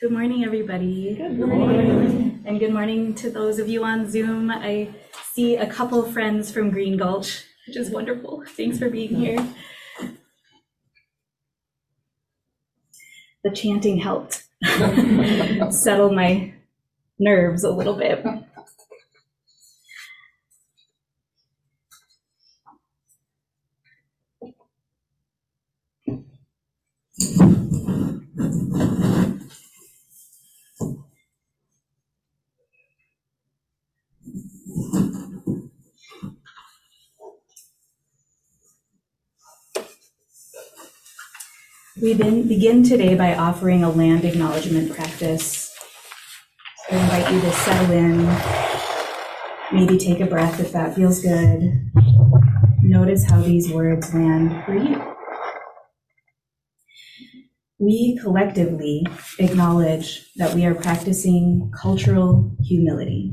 Good morning, everybody. Good morning. And good morning to those of you on Zoom. I see a couple friends from Green Gulch, which is wonderful. Thanks for being here. The chanting helped settle my nerves a little bit. We begin today by offering a land acknowledgement practice. I invite you to settle in, maybe take a breath if that feels good. Notice how these words land for you. We collectively acknowledge that we are practicing cultural humility.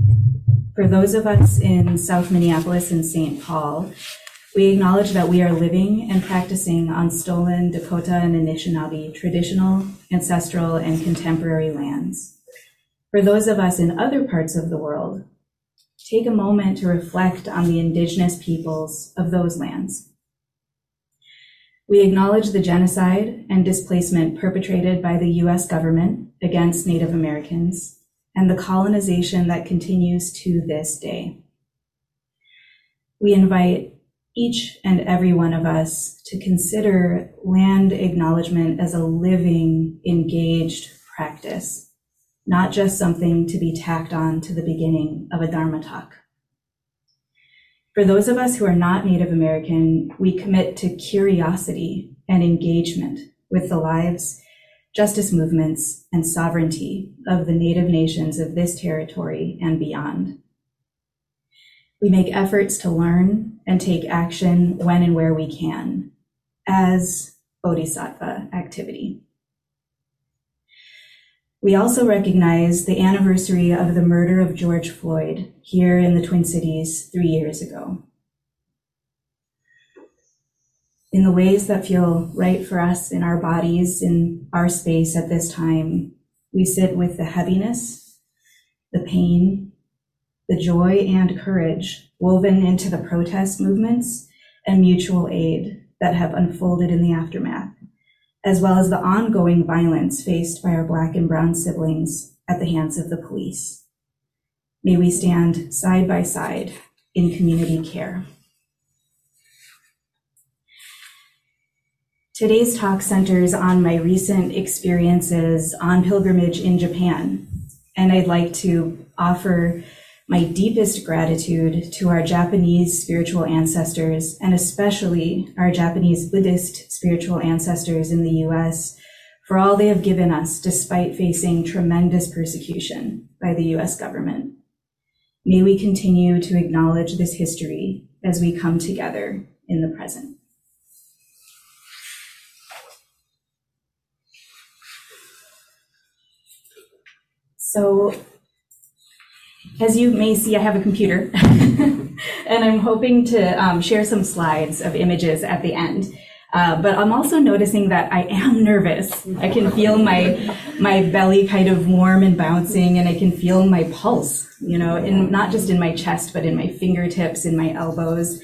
For those of us in South Minneapolis and St. Paul, we acknowledge that we are living and practicing on stolen Dakota and Anishinaabe traditional, ancestral, and contemporary lands. For those of us in other parts of the world, take a moment to reflect on the indigenous peoples of those lands. We acknowledge the genocide and displacement perpetrated by the US government against Native Americans and the colonization that continues to this day. We invite each and every one of us to consider land acknowledgement as a living, engaged practice, not just something to be tacked on to the beginning of a Dharma talk. For those of us who are not Native American, we commit to curiosity and engagement with the lives, justice movements, and sovereignty of the Native nations of this territory and beyond. We make efforts to learn and take action when and where we can as Bodhisattva activity. We also recognize the anniversary of the murder of George Floyd here in the Twin Cities three years ago. In the ways that feel right for us in our bodies, in our space at this time, we sit with the heaviness, the pain, the joy and courage woven into the protest movements and mutual aid that have unfolded in the aftermath, as well as the ongoing violence faced by our Black and Brown siblings at the hands of the police. May we stand side by side in community care. Today's talk centers on my recent experiences on pilgrimage in Japan, and I'd like to offer my deepest gratitude to our Japanese spiritual ancestors, and especially our Japanese Buddhist spiritual ancestors in the US, for all they have given us despite facing tremendous persecution by the US government. May we continue to acknowledge this history as we come together in the present. So as you may see, I have a computer, and I'm hoping to um, share some slides of images at the end. Uh, but I'm also noticing that I am nervous. I can feel my my belly kind of warm and bouncing, and I can feel my pulse. You know, in not just in my chest, but in my fingertips, in my elbows.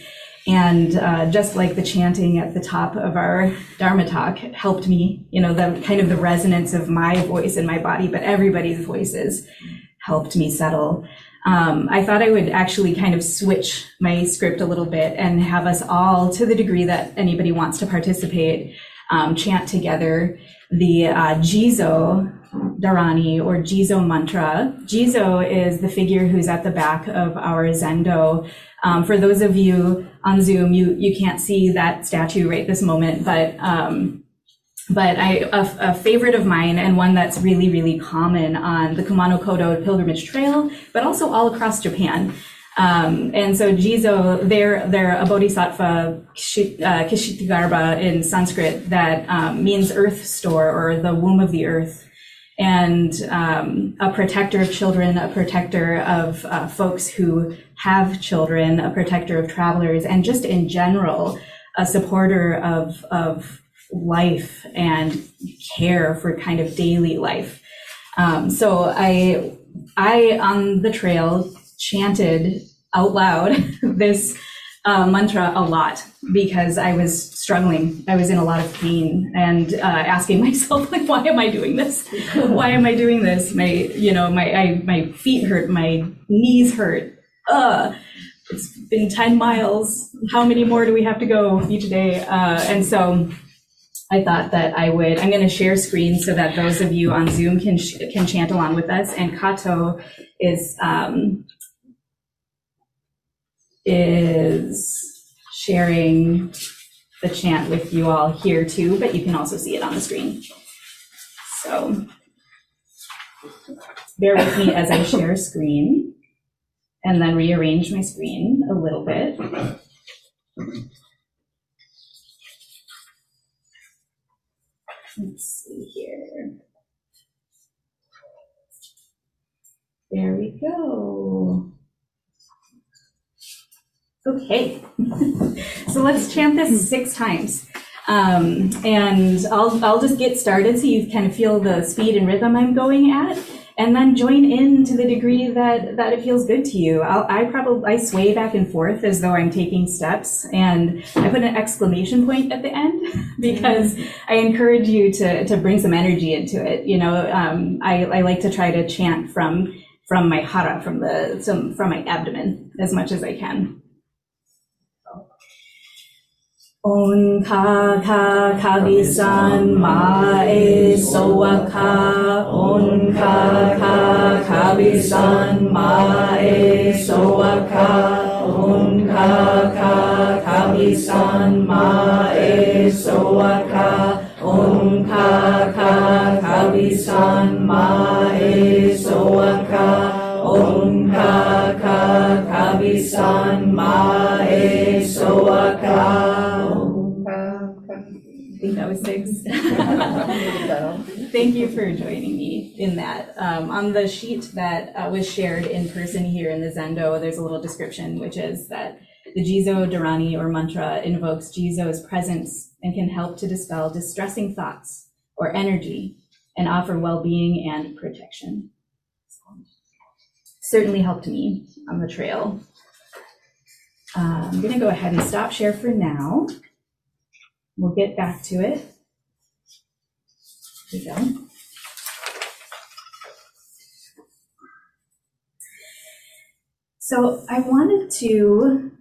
And uh, just like the chanting at the top of our Dharma talk helped me, you know, the kind of the resonance of my voice in my body, but everybody's voices helped me settle. Um, I thought I would actually kind of switch my script a little bit and have us all, to the degree that anybody wants to participate, um, chant together the uh, Jizo Dharani or Jizo mantra. Jizo is the figure who's at the back of our Zendo. Um, for those of you on Zoom, you you can't see that statue right this moment, but um, but I, a, a, favorite of mine and one that's really, really common on the Kumano Kodo pilgrimage trail, but also all across Japan. Um, and so Jizo, they're, they're a bodhisattva uh, Kshitigarbha in Sanskrit that um, means earth store or the womb of the earth. And um, a protector of children, a protector of uh, folks who have children, a protector of travelers, and just in general, a supporter of, of life and care for kind of daily life. Um, so I, I on the trail chanted out loud this uh, mantra a lot because I was struggling. I was in a lot of pain and uh, asking myself, like, why am I doing this? why am I doing this? My, you know, my I, my feet hurt, my knees hurt. Uh, it's been 10 miles. How many more do we have to go each day? Uh, and so I thought that I would, I'm going to share screen so that those of you on Zoom can, can chant along with us. And Kato is, um, is sharing the chant with you all here too, but you can also see it on the screen. So bear with me as I share screen and then rearrange my screen a little bit. Let's see here. There we go. Okay, so let's chant this six times. Um, and I'll, I'll just get started so you kind of feel the speed and rhythm I'm going at and then join in to the degree that that it feels good to you. I'll, i probably I sway back and forth as though I'm taking steps, and I put an exclamation point at the end because I encourage you to to bring some energy into it. You know, um, I, I like to try to chant from from my hara, from the some, from my abdomen as much as I can. On ka ka ka bisan ma e so wa ka on ka ka ka bisan ma e so wa ka on ka ka ka bisan ma e so wa ka on ka ka ka bisan ma e so wa ka on ka ka ka bisan ma six. Thank you for joining me in that. Um, on the sheet that uh, was shared in person here in the Zendo, there's a little description, which is that the Jizo Dharani or mantra invokes Jizo's presence and can help to dispel distressing thoughts or energy and offer well-being and protection. Certainly helped me on the trail. Uh, I'm going to go ahead and stop share for now. We'll get back to it. We go. So I wanted to,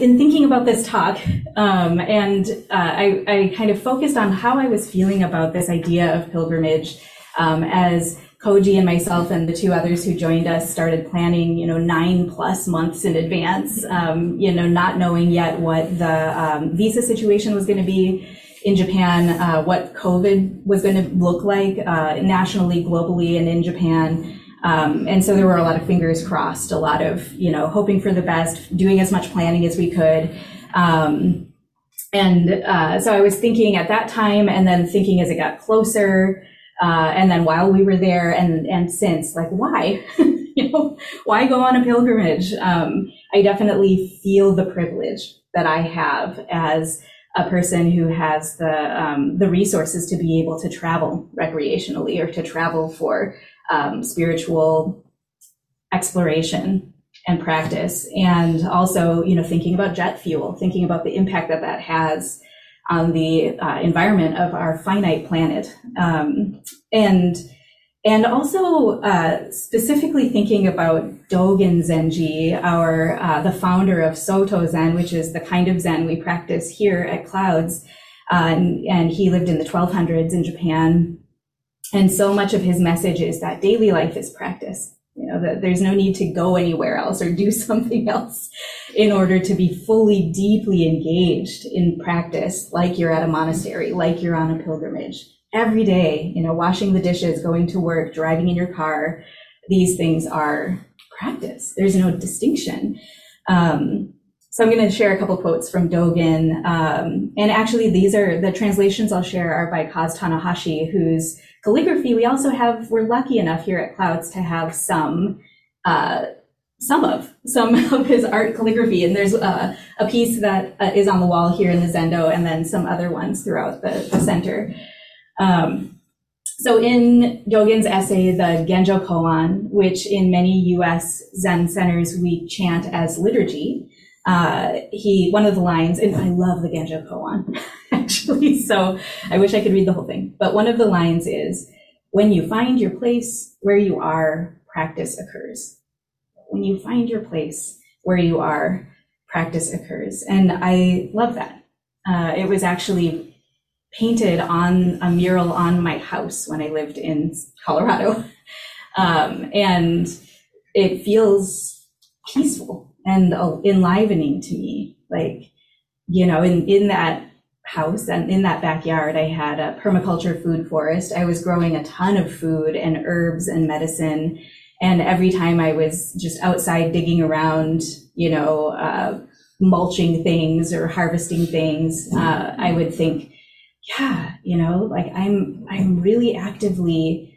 in thinking about this talk, um, and uh, I, I, kind of focused on how I was feeling about this idea of pilgrimage um, as Koji and myself and the two others who joined us started planning, you know, nine plus months in advance, um, you know, not knowing yet what the um, visa situation was going to be in Japan, uh, what COVID was going to look like uh, nationally, globally, and in Japan. Um, and so there were a lot of fingers crossed, a lot of, you know, hoping for the best, doing as much planning as we could. Um, and uh, so I was thinking at that time, and then thinking as it got closer, uh, and then while we were there and, and since, like, why? you know, why go on a pilgrimage? Um, I definitely feel the privilege that I have as a person who has the, um, the resources to be able to travel recreationally or to travel for um, spiritual exploration and practice. And also, you know, thinking about jet fuel, thinking about the impact that that has on the uh, environment of our finite planet. Um, and and also uh, specifically thinking about Dogen Zenji, our uh, the founder of Soto Zen, which is the kind of Zen we practice here at Clouds, uh, and, and he lived in the 1200s in Japan. And so much of his message is that daily life is practice. You know, that there's no need to go anywhere else or do something else in order to be fully, deeply engaged in practice, like you're at a monastery, like you're on a pilgrimage. Every day, you know, washing the dishes, going to work, driving in your car, these things are practice. There's no distinction. Um, so I'm going to share a couple quotes from Dogen. Um, and actually, these are the translations I'll share are by Kaz Tanahashi, whose calligraphy we also have, we're lucky enough here at Clouds to have some, uh, some of, some of his art calligraphy. And there's uh, a piece that uh, is on the wall here in the Zendo and then some other ones throughout the, the center. Um, So in Dogen's essay, the Genjo Koan, which in many U.S. Zen centers we chant as liturgy, uh, he one of the lines, and I love the Genjo Koan actually, so I wish I could read the whole thing. But one of the lines is, "When you find your place where you are, practice occurs." When you find your place where you are, practice occurs, and I love that. Uh, it was actually painted on a mural on my house when I lived in Colorado. Um, and it feels peaceful and enlivening to me. Like, you know, in, in that house and in that backyard, I had a permaculture food forest. I was growing a ton of food and herbs and medicine. And every time I was just outside digging around, you know, uh, mulching things or harvesting things, uh, I would think, yeah, you know, like I'm I'm really actively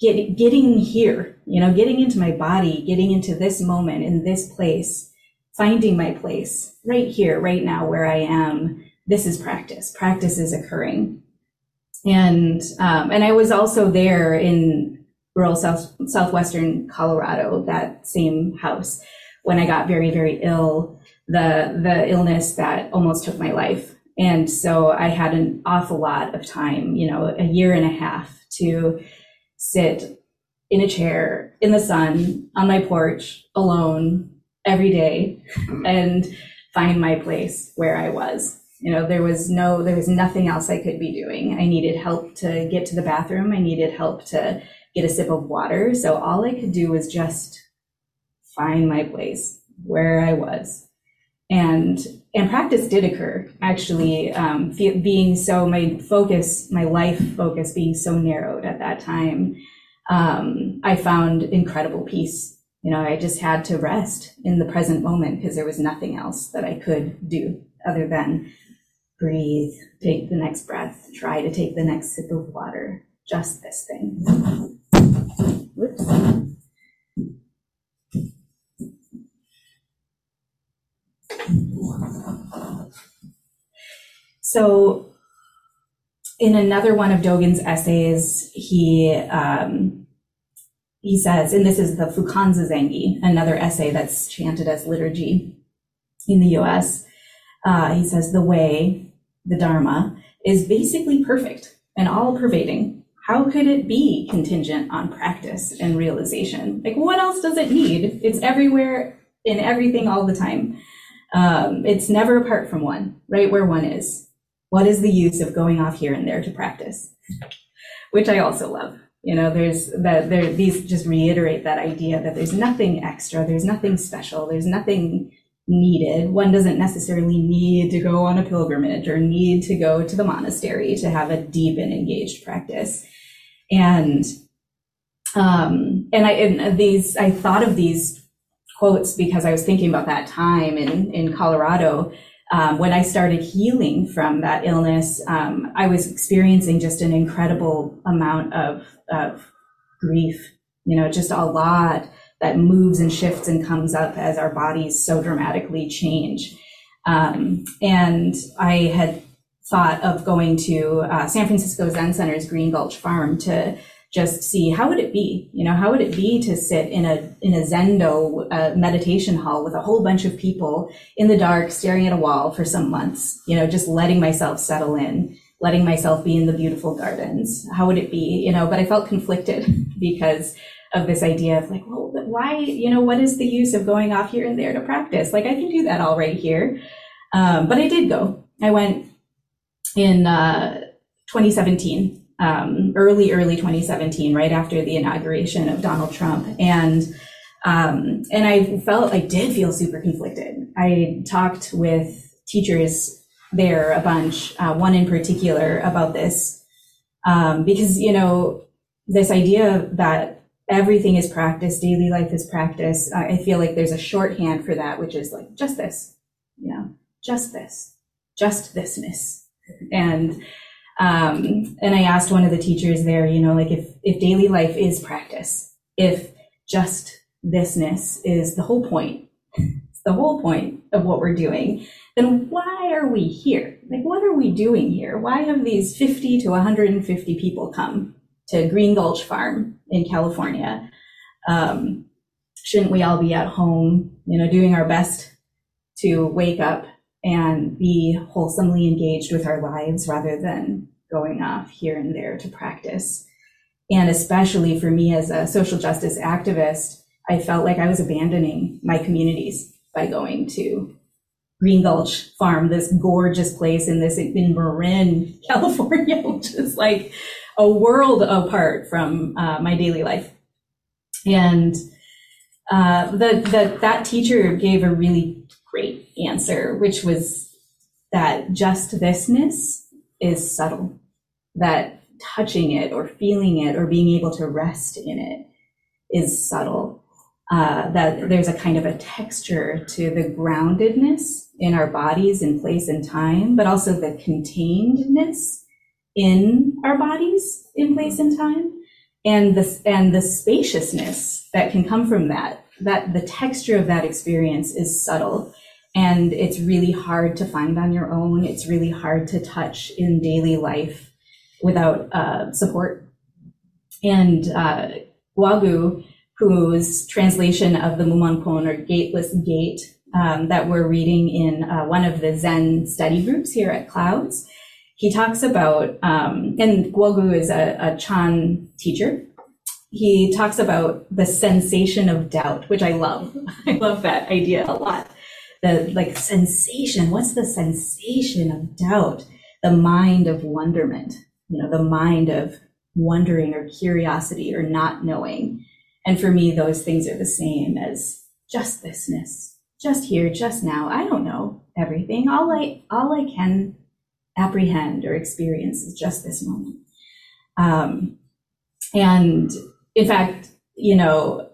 get, getting here, you know, getting into my body, getting into this moment in this place, finding my place right here, right now, where I am. This is practice. Practice is occurring, and um, and I was also there in rural south southwestern Colorado, that same house, when I got very very ill, the the illness that almost took my life and so I had an awful lot of time, you know, a year and a half to sit in a chair in the sun on my porch alone every day and find my place where I was. You know, there was no, there was nothing else I could be doing. I needed help to get to the bathroom. I needed help to get a sip of water. So all I could do was just find my place where I was. And and practice did occur actually um, being so my focus my life focus being so narrowed at that time um, i found incredible peace you know i just had to rest in the present moment because there was nothing else that i could do other than breathe take the next breath try to take the next sip of water just this thing Whoops. So, in another one of Dogen's essays, he um, he says, and this is the Fukanzazengi, another essay that's chanted as liturgy in the U.S. Uh, he says the way, the Dharma, is basically perfect and all pervading. How could it be contingent on practice and realization? Like, what else does it need? It's everywhere in everything all the time. Um, it's never apart from one, right where one is. What is the use of going off here and there to practice? Which I also love. You know, there's that there these just reiterate that idea that there's nothing extra, there's nothing special, there's nothing needed. One doesn't necessarily need to go on a pilgrimage or need to go to the monastery to have a deep and engaged practice. And um, and I and these I thought of these quotes because I was thinking about that time in in Colorado um, when I started healing from that illness, um, I was experiencing just an incredible amount of, of grief, you know, just a lot that moves and shifts and comes up as our bodies so dramatically change. Um, and I had thought of going to uh, San Francisco Zen Center's Green Gulch Farm to just see how would it be? You know how would it be to sit in a in a zendo uh, meditation hall with a whole bunch of people in the dark staring at a wall for some months? You know just letting myself settle in letting myself be in the beautiful gardens. How would it be? You know but i felt conflicted because of this idea of like well why you know what is the use of going off here and there to practice? Like i can do that all right here. Um, but i did go. I went in uh, 2017 um, early, early 2017, right after the inauguration of Donald Trump. And um, and I felt, I did feel super conflicted. I talked with teachers there a bunch, uh, one in particular about this, um, because, you know, this idea that everything is practice, daily life is practice, I feel like there's a shorthand for that, which is like just this, you know, just this, just thisness. And um, and I asked one of the teachers there, you know, like if, if daily life is practice, if just thisness is the whole point, it's the whole point of what we're doing, then why are we here? Like, what are we doing here? Why have these 50 to 150 people come to Green Gulch Farm in California. Um, shouldn't we all be at home, you know, doing our best to wake up and be wholesomely engaged with our lives rather than going off here and there to practice? And especially for me as a social justice activist, I felt like I was abandoning my communities by going to Green Gulch Farm, this gorgeous place in this in Marin, California, which is like a world apart from uh, my daily life. And uh, the, the, that teacher gave a really great answer, which was that just thisness is subtle, that touching it or feeling it or being able to rest in it is subtle. Uh, that there's a kind of a texture to the groundedness in our bodies in place and time, but also the containedness in our bodies in place and time, and the and the spaciousness that can come from that. That the texture of that experience is subtle, and it's really hard to find on your own. It's really hard to touch in daily life without uh, support. And uh, Guo Gu, whose translation of the Mumonkan or Gateless Gate um, that we're reading in uh, one of the Zen study groups here at Clouds, he talks about, um, and Guo Gu is a, a Chan teacher. He talks about the sensation of doubt, which I love. I love that idea a lot. The like sensation. What's the sensation of doubt? The mind of wonderment. You know, the mind of wondering or curiosity or not knowing. And for me, those things are the same as just thisness, just here, just now. I don't know everything. All I all I can apprehend or experience is just this moment. Um, and in fact, you know,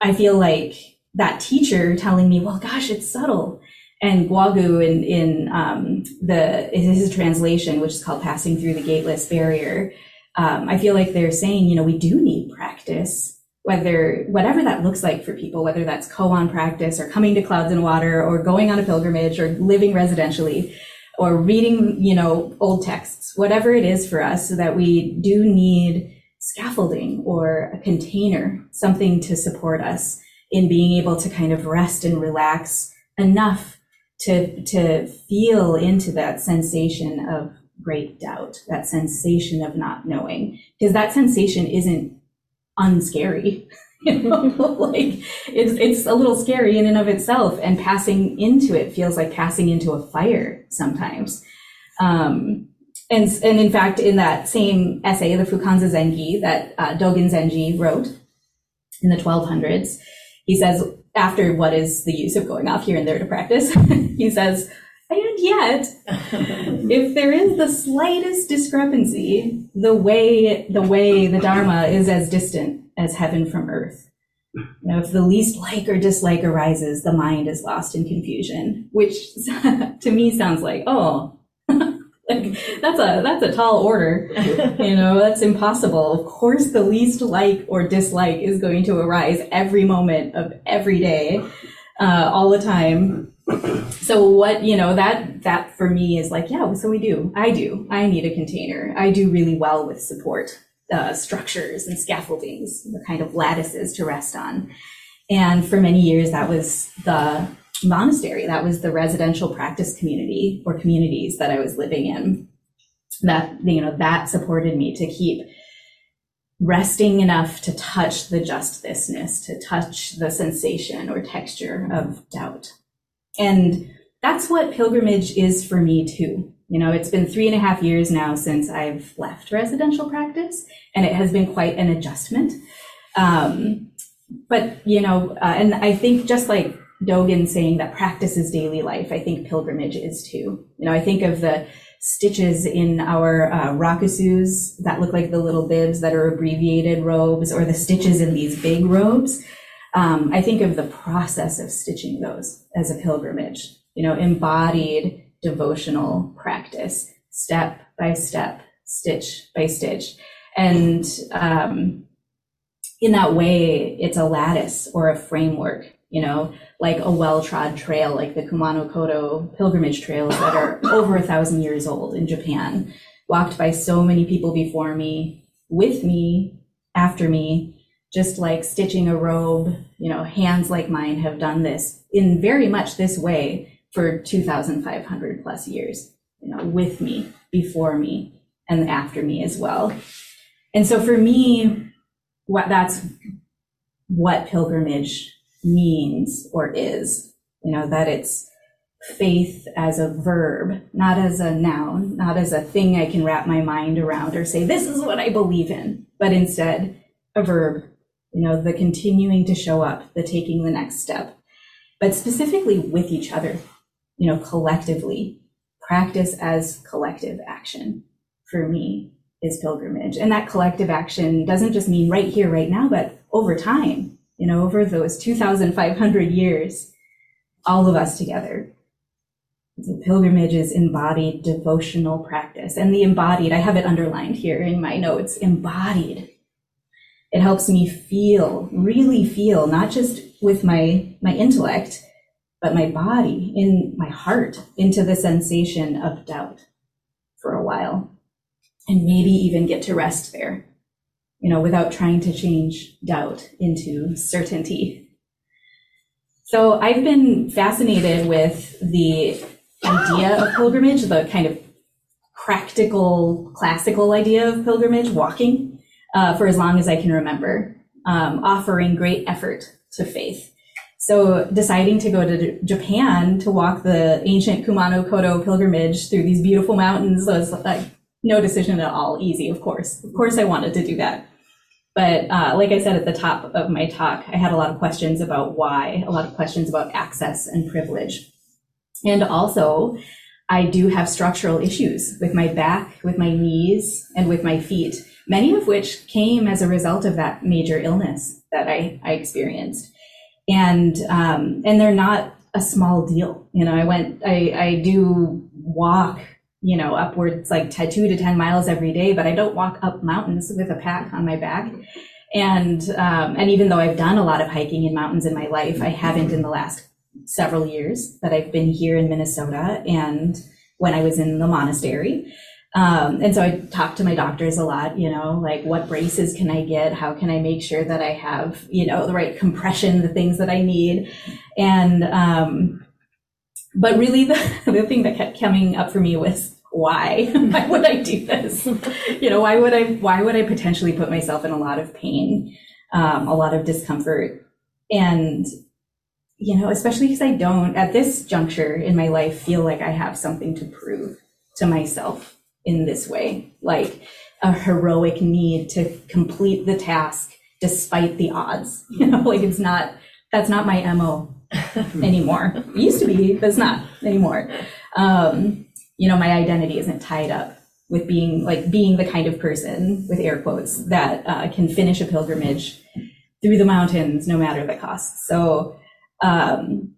I feel like that teacher telling me, well, gosh, it's subtle. And Guo Gu in, in um, the his translation, which is called Passing Through the Gateless Barrier, um, I feel like they're saying, you know, we do need practice, whether whatever that looks like for people, whether that's koan practice or coming to clouds and water or going on a pilgrimage or living residentially or reading, you know, old texts, whatever it is for us, so that we do need scaffolding or a container, something to support us in being able to kind of rest and relax enough to, to feel into that sensation of great doubt, that sensation of not knowing, because that sensation isn't unscary. like it's it's a little scary in and of itself, and passing into it feels like passing into a fire sometimes. Um, and and in fact, in that same essay, the Fukanzazengi that uh, Dogen Zenji wrote in the 1200s, he says after what is the use of going off here and there to practice, he says. And yet, if there is the slightest discrepancy, the way the way the Dharma is as distant as heaven from earth. You know, if the least like or dislike arises, the mind is lost in confusion, which to me sounds like, oh, like that's a that's a tall order. you know, that's impossible. Of course, the least like or dislike is going to arise every moment of every day, uh, all the time. So what you know that that for me is like, yeah. So we do. I do. I need a container. I do really well with support uh, structures and scaffoldings, the kind of lattices to rest on. And for many years, that was the monastery. That was the residential practice community or communities that I was living in. That, you know, that supported me to keep resting enough to touch the just thisness, to touch the sensation or texture of doubt. And that's what pilgrimage is for me too. You know, it's been three and a half years now since I've left residential practice, and it has been quite an adjustment. Um, but, you know, uh, and I think just like Dogen saying that practice is daily life, I think pilgrimage is too. You know, I think of the stitches in our uh, rakusus that look like the little bibs that are abbreviated robes, or the stitches in these big robes. Um, I think of the process of stitching those as a pilgrimage, you know, embodied devotional practice, step by step, stitch by stitch. And um, in that way, it's a lattice or a framework, you know, like a well trod trail, like the Kumano Kodo pilgrimage trails that are over a thousand years old in Japan, walked by so many people before me, with me, after me, just like stitching a robe, you know, hands like mine have done this in very much this way for 2,500 plus years, you know, with me, before me, and after me as well. And so for me, what that's what pilgrimage means or is, you know, that it's faith as a verb, not as a noun, not as a thing I can wrap my mind around or say, this is what I believe in, but instead a verb, you know, the continuing to show up, the taking the next step, but specifically with each other, you know, collectively, practice as collective action for me is pilgrimage. And that collective action doesn't just mean right here, right now, but over time, you know, over those 2,500 years, all of us together. The pilgrimage is embodied devotional practice. And the embodied, I have it underlined here in my notes, embodied. It helps me feel, really feel, not just with my, my intellect, but my body, in my heart, into the sensation of doubt for a while and maybe even get to rest there, you know, without trying to change doubt into certainty. So I've been fascinated with the idea of pilgrimage, the kind of practical, classical idea of pilgrimage, walking, uh, for as long as I can remember, um, offering great effort to faith. So deciding to go to Japan to walk the ancient Kumano Kodo pilgrimage through these beautiful mountains was like no decision at all easy, of course. Of course, I wanted to do that. But uh, like I said at the top of my talk, I had a lot of questions about why, a lot of questions about access and privilege. And also, I do have structural issues with my back, with my knees, and with my feet, many of which came as a result of that major illness that I, I experienced. And, um, and they're not a small deal. You know, I went, I, I do walk you know, upwards like two to 10 miles every day, but I don't walk up mountains with a pack on my back. And, um, and even though I've done a lot of hiking in mountains in my life, I haven't in the last several years that I've been here in Minnesota and when I was in the monastery. Um, and so I talk to my doctors a lot, you know, like what braces can I get? How can I make sure that I have, you know, the right compression, the things that I need? And, um, but really the, the thing that kept coming up for me was why why would i do this you know why would i why would i potentially put myself in a lot of pain um, a lot of discomfort and you know especially because i don't at this juncture in my life feel like i have something to prove to myself in this way like a heroic need to complete the task despite the odds you know like it's not that's not my mo anymore. It used to be, but it's not anymore. Um, you know, my identity isn't tied up with being like being the kind of person with air quotes that uh, can finish a pilgrimage through the mountains no matter the cost. So um,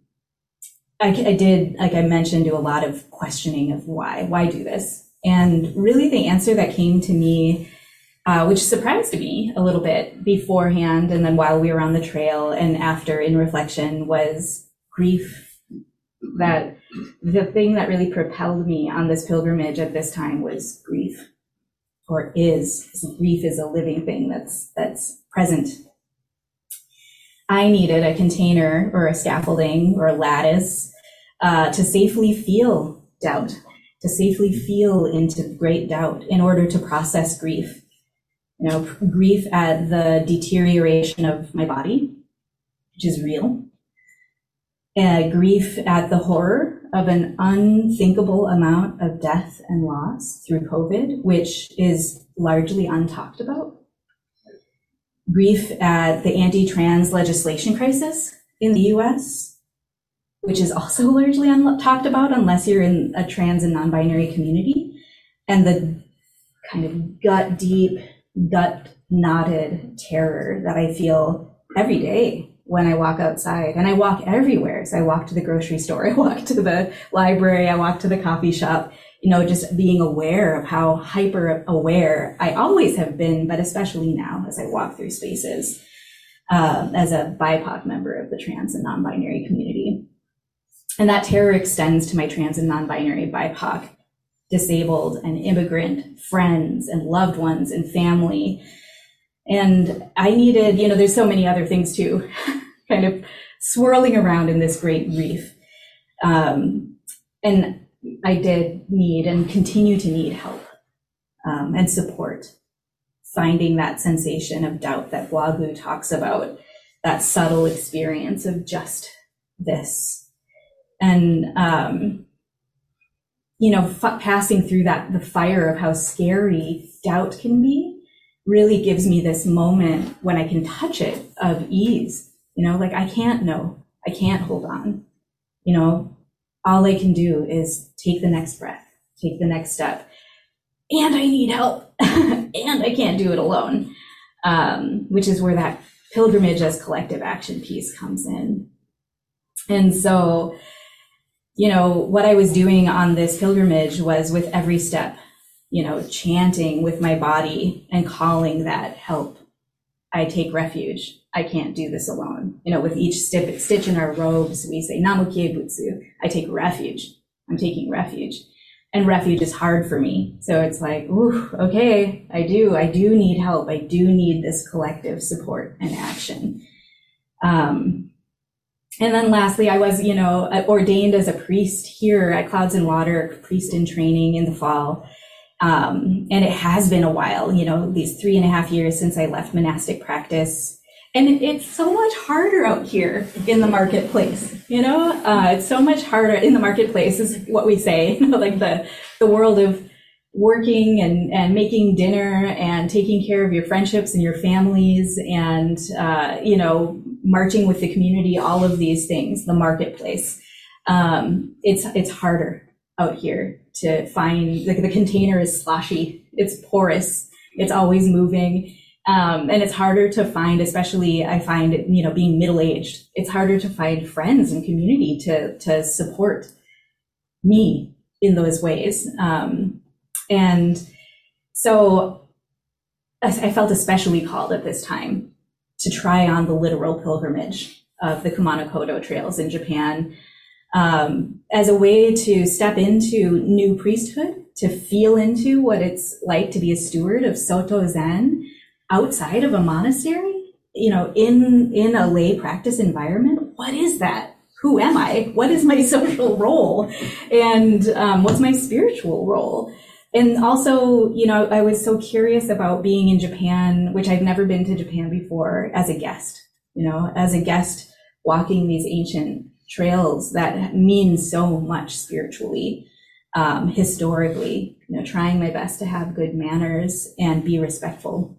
I, I did, like I mentioned, do a lot of questioning of why, why do this, and really the answer that came to me uh, which surprised me a little bit beforehand and then while we were on the trail and after in reflection was grief that the thing that really propelled me on this pilgrimage at this time was grief. Or is grief is a living thing that's that's present. I needed a container or a scaffolding or a lattice uh, to safely feel doubt to safely feel into great doubt in order to process grief. You know, grief at the deterioration of my body, which is real. Uh, grief at the horror of an unthinkable amount of death and loss through COVID, which is largely untalked about. Grief at the anti-trans legislation crisis in the US, which is also largely untalked about unless you're in a trans and non-binary community. And the kind of gut deep gut knotted terror that I feel every day when I walk outside. And I walk everywhere. So I walk to the grocery store, I walk to the library, I walk to the coffee shop, you know, just being aware of how hyper aware I always have been, but especially now as I walk through spaces uh, as a BIPOC member of the trans and non binary community. And that terror extends to my trans and non binary BIPOC disabled and immigrant friends and loved ones and family. And I needed, you know, there's so many other things too, kind of swirling around in this great grief. Um, and I did need and continue to need help um, and support, finding that sensation of doubt that Guo Gu talks about, that subtle experience of just this. And, um, you know, f- passing through that, the fire of how scary doubt can be really gives me this moment when I can touch it of ease. You know, like I can't know, I can't hold on. You know, all I can do is take the next breath, take the next step. And I need help, and I can't do it alone, um, which is where that pilgrimage as collective action piece comes in. And so, you know, what I was doing on this pilgrimage was with every step, you know, chanting with my body and calling that help. I take refuge. I can't do this alone. You know, with each stitch in our robes, we say Namu Butsu. I take refuge. I'm taking refuge. And refuge is hard for me. So it's like, ooh, okay, I do. I do need help. I do need this collective support and action. Um, and then lastly, I was, you know, ordained as a priest here at Clouds and Water, priest in training in the fall. Um, and it has been a while, you know, these three and a half years since I left monastic practice. And it's so much harder out here in the marketplace, you know, uh, it's so much harder in the marketplace is what we say, like the, the world of working and, and making dinner and taking care of your friendships and your families and, uh, you know, marching with the community, all of these things, the marketplace. Um, it's, it's harder out here to find, like the container is sloshy, it's porous, it's always moving. Um, and it's harder to find, especially I find, you know, being middle aged, it's harder to find friends and community to, to support me in those ways. Um, and so I felt especially called at this time to try on the literal pilgrimage of the Kumano Kodo trails in Japan um, as a way to step into new priesthood, to feel into what it's like to be a steward of Soto Zen outside of a monastery, you know, in, in a lay practice environment. What is that? Who am I? What is my social role? And um, what's my spiritual role? And also, you know, I was so curious about being in Japan, which I've never been to Japan before, as a guest, you know, as a guest walking these ancient trails that mean so much spiritually, um, historically, you know, trying my best to have good manners and be respectful.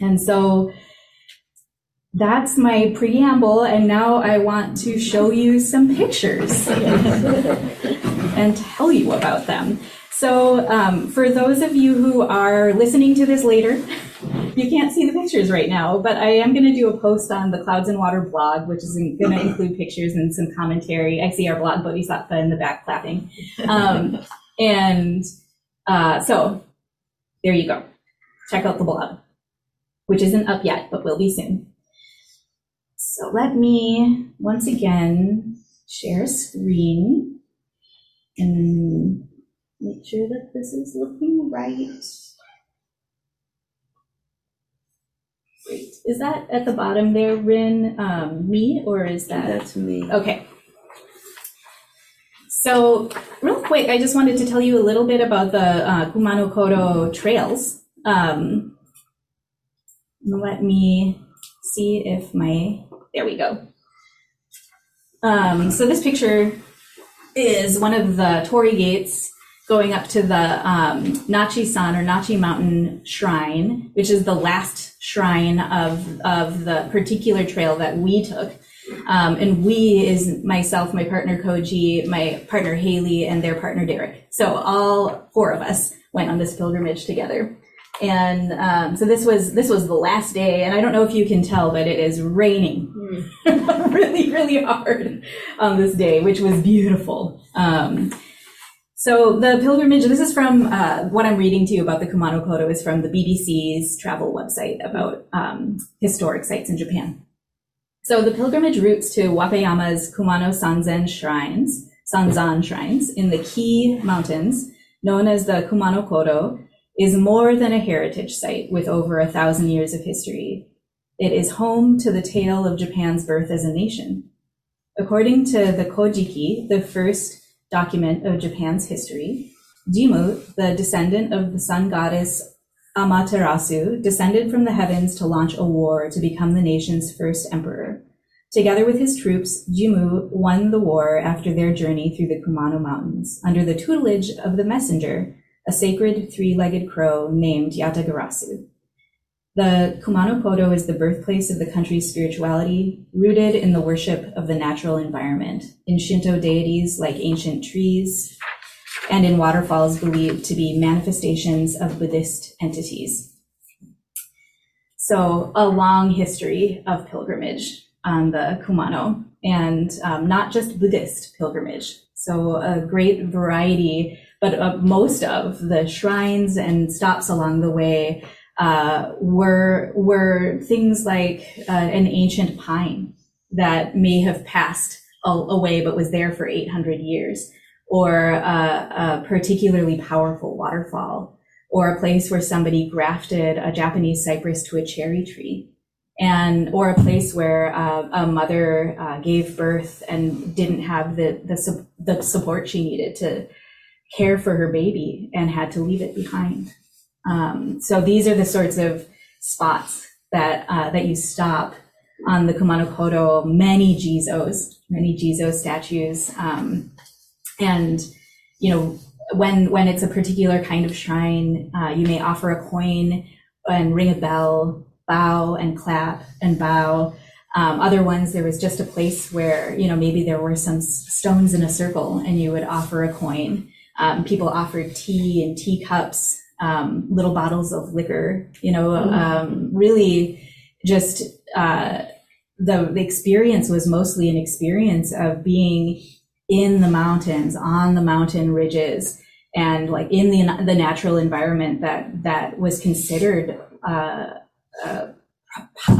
And so that's my preamble. And now I want to show you some pictures and tell you about them. So, um, for those of you who are listening to this later, you can't see the pictures right now, but I am going to do a post on the Clouds and Water blog, which is going to include pictures and some commentary. I see our blog Bodhisattva in the back clapping. Um, and uh, so, there you go. Check out the blog, which isn't up yet, but will be soon. So, let me once again share a screen and make sure that this is looking right. Great. Is that at the bottom there, Rin, um, me, or is that? That's me. Okay. So, real quick, I just wanted to tell you a little bit about the uh, Kumano Kodo trails. Um, let me see if my, there we go. Um, so this picture is one of the torii gates going up to the um, Nachi-san or Nachi Mountain Shrine, which is the last shrine of, of the particular trail that we took. Um, and we is myself, my partner Koji, my partner Haley, and their partner Derek. So all four of us went on this pilgrimage together. And um, so this was this was the last day, and I don't know if you can tell, but it is raining mm. really, really hard on this day, which was beautiful. Um, so the pilgrimage, this is from uh, what I'm reading to you about the Kumano Kodo is from the BBC's travel website about um, historic sites in Japan. So the pilgrimage routes to Wakayama's Kumano Sanzen shrines, Sanzan shrines in the Kii Mountains known as the Kumano Kodo, is more than a heritage site with over a thousand years of history. It is home to the tale of Japan's birth as a nation. According to the Kojiki, the first document of Japan's history, Jimmu, the descendant of the sun goddess Amaterasu, descended from the heavens to launch a war to become the nation's first emperor. Together with his troops, Jimmu won the war after their journey through the Kumano Mountains under the tutelage of the messenger, a sacred three-legged crow named Yatagarasu. The Kumano Kodo is the birthplace of the country's spirituality, rooted in the worship of the natural environment, in Shinto deities like ancient trees, and in waterfalls believed to be manifestations of Buddhist entities. So, a long history of pilgrimage on the Kumano, and um, not just Buddhist pilgrimage. So, a great variety, but uh, most of the shrines and stops along the way uh, were were things like uh, an ancient pine that may have passed away but was there for 800 years, or a, a particularly powerful waterfall, or a place where somebody grafted a Japanese cypress to a cherry tree. And or a place where uh, a mother uh, gave birth and didn't have the, the the support she needed to care for her baby and had to leave it behind. Um, so these are the sorts of spots that uh, that you stop on the Kumano Kodo. Many Jizos, many Jizo statues, um, and you know when when it's a particular kind of shrine, uh, you may offer a coin and ring a bell, bow and clap and bow. Um, other ones, there was just a place where you know maybe there were some stones in a circle, and you would offer a coin. Um, people offered tea and teacups um, little bottles of liquor, you know, mm-hmm. um, really just uh, the, the experience was mostly an experience of being in the mountains, on the mountain ridges, and like in the the natural environment that that was considered uh, uh,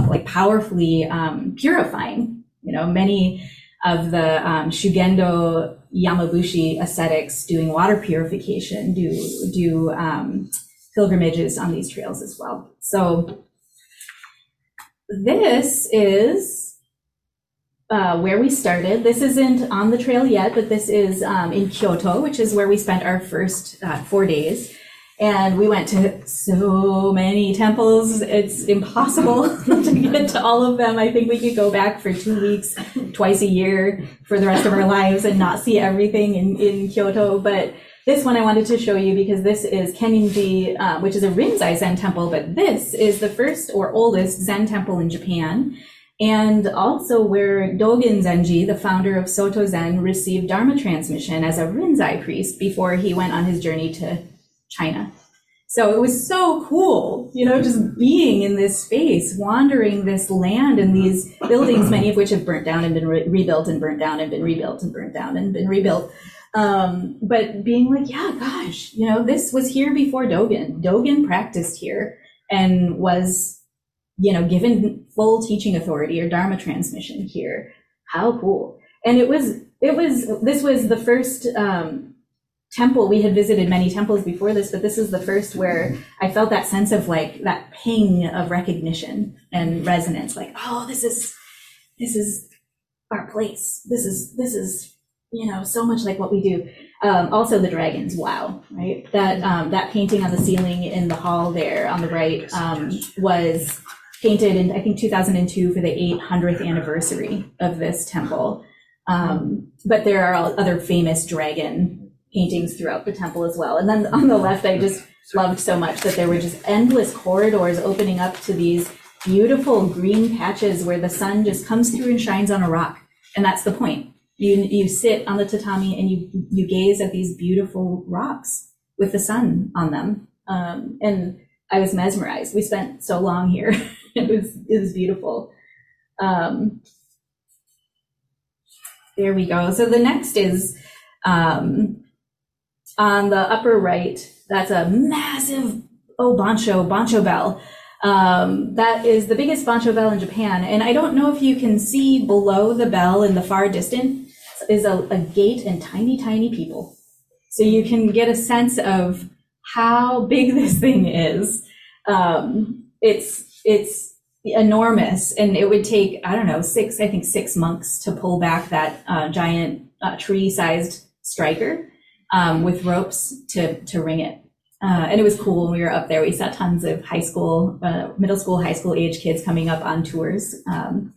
like powerfully um, purifying. You know, many of the um, Shugendo Yamabushi ascetics doing water purification do do um, pilgrimages on these trails as well. So this is uh, where we started. This isn't on the trail yet, but this is um, in Kyoto, which is where we spent our first uh, four days. And we went to so many temples. It's impossible to get to all of them. I think we could go back for two weeks, twice a year for the rest of our lives and not see everything in, in Kyoto. But this one I wanted to show you because this is Kenninji, uh, which is a Rinzai Zen temple, but this is the first or oldest Zen temple in Japan. And also where Dogen Zenji, the founder of Soto Zen, received Dharma transmission as a Rinzai priest before he went on his journey to China. So it was so cool, you know, just being in this space, wandering this land and these buildings, many of which have burnt down and been re- rebuilt and burnt down and been rebuilt and burnt down and been rebuilt. Um, but being like, yeah, gosh, you know, this was here before Dogen. Dogen practiced here and was, you know, given full teaching authority or Dharma transmission here. How cool. And it was, it was, this was the first, um, temple we had visited many temples before this but this is the first where i felt that sense of like that ping of recognition and resonance like oh this is this is our place. This is this is you know so much like what we do. Um, also the dragons wow right? That um, that painting on the ceiling in the hall there on the right um, was painted in i think 2002 for the 800th anniversary of this temple. Um, but there are other famous dragon paintings throughout the temple as well. And then on the left, I just loved so much that there were just endless corridors opening up to these beautiful green patches where the sun just comes through and shines on a rock. And that's the point. You, you sit on the tatami and you, you gaze at these beautiful rocks with the sun on them. Um, and I was mesmerized. We spent so long here. it was, it was beautiful. Um, there we go. So the next is, um, on the upper right, that's a massive oh bonsho bonsho bell. Um, that is the biggest bonsho bell in Japan, and I don't know if you can see below the bell in the far distance is a, a gate and tiny tiny people. So you can get a sense of how big this thing is. Um, it's it's enormous, and it would take I don't know six I think six months to pull back that uh, giant uh, tree-sized striker um, with ropes to to ring it. Uh, and it was cool when we were up there. We saw tons of high school, uh, middle school, high school age kids coming up on tours. Um,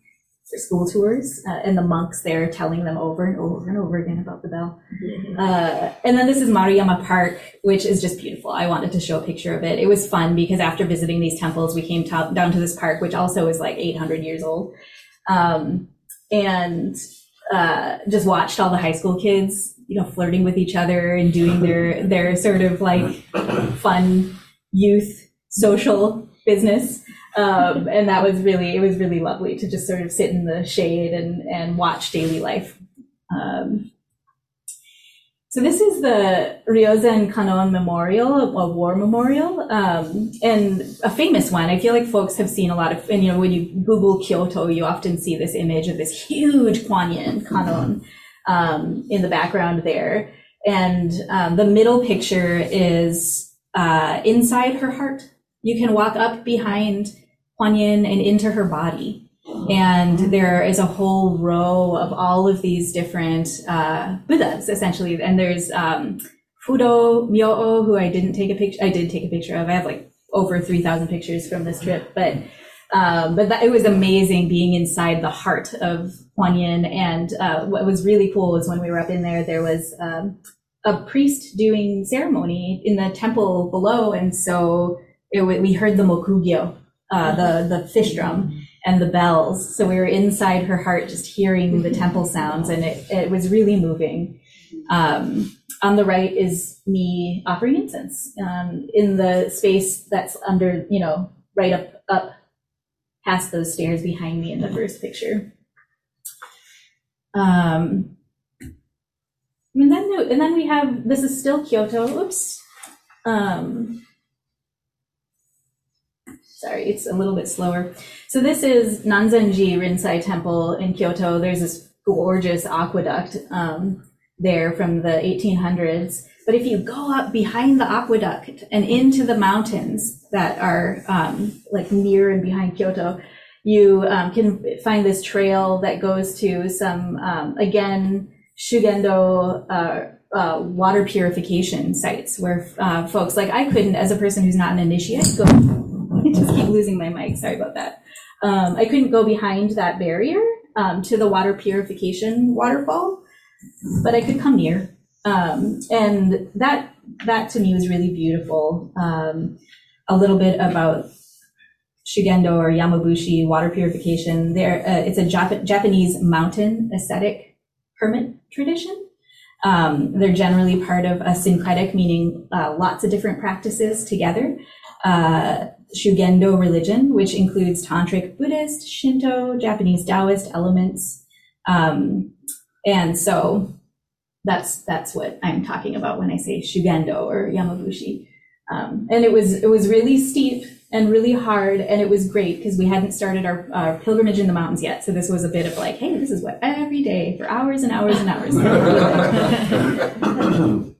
for school tours, uh, and the monks there telling them over and over and over again about the bell. Uh, and then this is Maruyama Park, which is just beautiful. I wanted to show a picture of it. It was fun because after visiting these temples, we came to, down to this park, which also is like 800 years old, um, and uh, just watched all the high school kids, you know, flirting with each other and doing their their sort of like fun youth social business. Um, and that was really, it was really lovely to just sort of sit in the shade and, and watch daily life. Um, so this is the Ryozen Kannon Memorial, a war memorial, um, and a famous one. I feel like folks have seen a lot of, and you know, when you Google Kyoto, you often see this image of this huge Kuan Yin Kannon um, in the background there. And um, the middle picture is uh, inside her heart. You can walk up behind Kuan Yin and into her body. And there is a whole row of all of these different uh, Buddhas, essentially. And there's um, Fudo Myoo, who I didn't take a picture. I did take a picture of. I have like over 3,000 pictures from this trip, but um, but that, it was amazing being inside the heart of Kuan Yin. And uh, what was really cool was when we were up in there, there was um, a priest doing ceremony in the temple below, and so it, we heard the mokugyo, uh, the the fish drum and the bells. So we were inside her heart, just hearing the temple sounds, and it, it was really moving. Um, on the right is me offering incense um, in the space that's under, you know, right up up past those stairs behind me in the first picture. Um, and then and then we have this is still Kyoto. Oops. Um, sorry, it's a little bit slower. So this is Nanzenji Rinzai Temple in Kyoto. There's this gorgeous aqueduct um, there from the 1800s. But if you go up behind the aqueduct and into the mountains that are um, like near and behind Kyoto, you um, can find this trail that goes to some, um, again, Shugendo uh, uh, water purification sites where uh, folks like I couldn't, as a person who's not an initiate, go I just keep losing my mic. Sorry about that. Um, I couldn't go behind that barrier um, to the water purification waterfall, but I could come near. Um, and that that to me was really beautiful. Um, a little bit about Shugendo or Yamabushi water purification. There, uh, it's a Jap- Japanese mountain ascetic hermit tradition. Um, they're generally part of a syncretic, meaning uh, lots of different practices together. Uh, Shugendo religion, which includes Tantric Buddhist, Shinto, Japanese Taoist elements. Um, and so that's that's what I'm talking about when I say Shugendo or Yamabushi. Um, and it was it was really steep and really hard, and it was great because we hadn't started our, our, pilgrimage in the mountains yet. So this was a bit of like, hey, this is what every day for hours and hours and hours.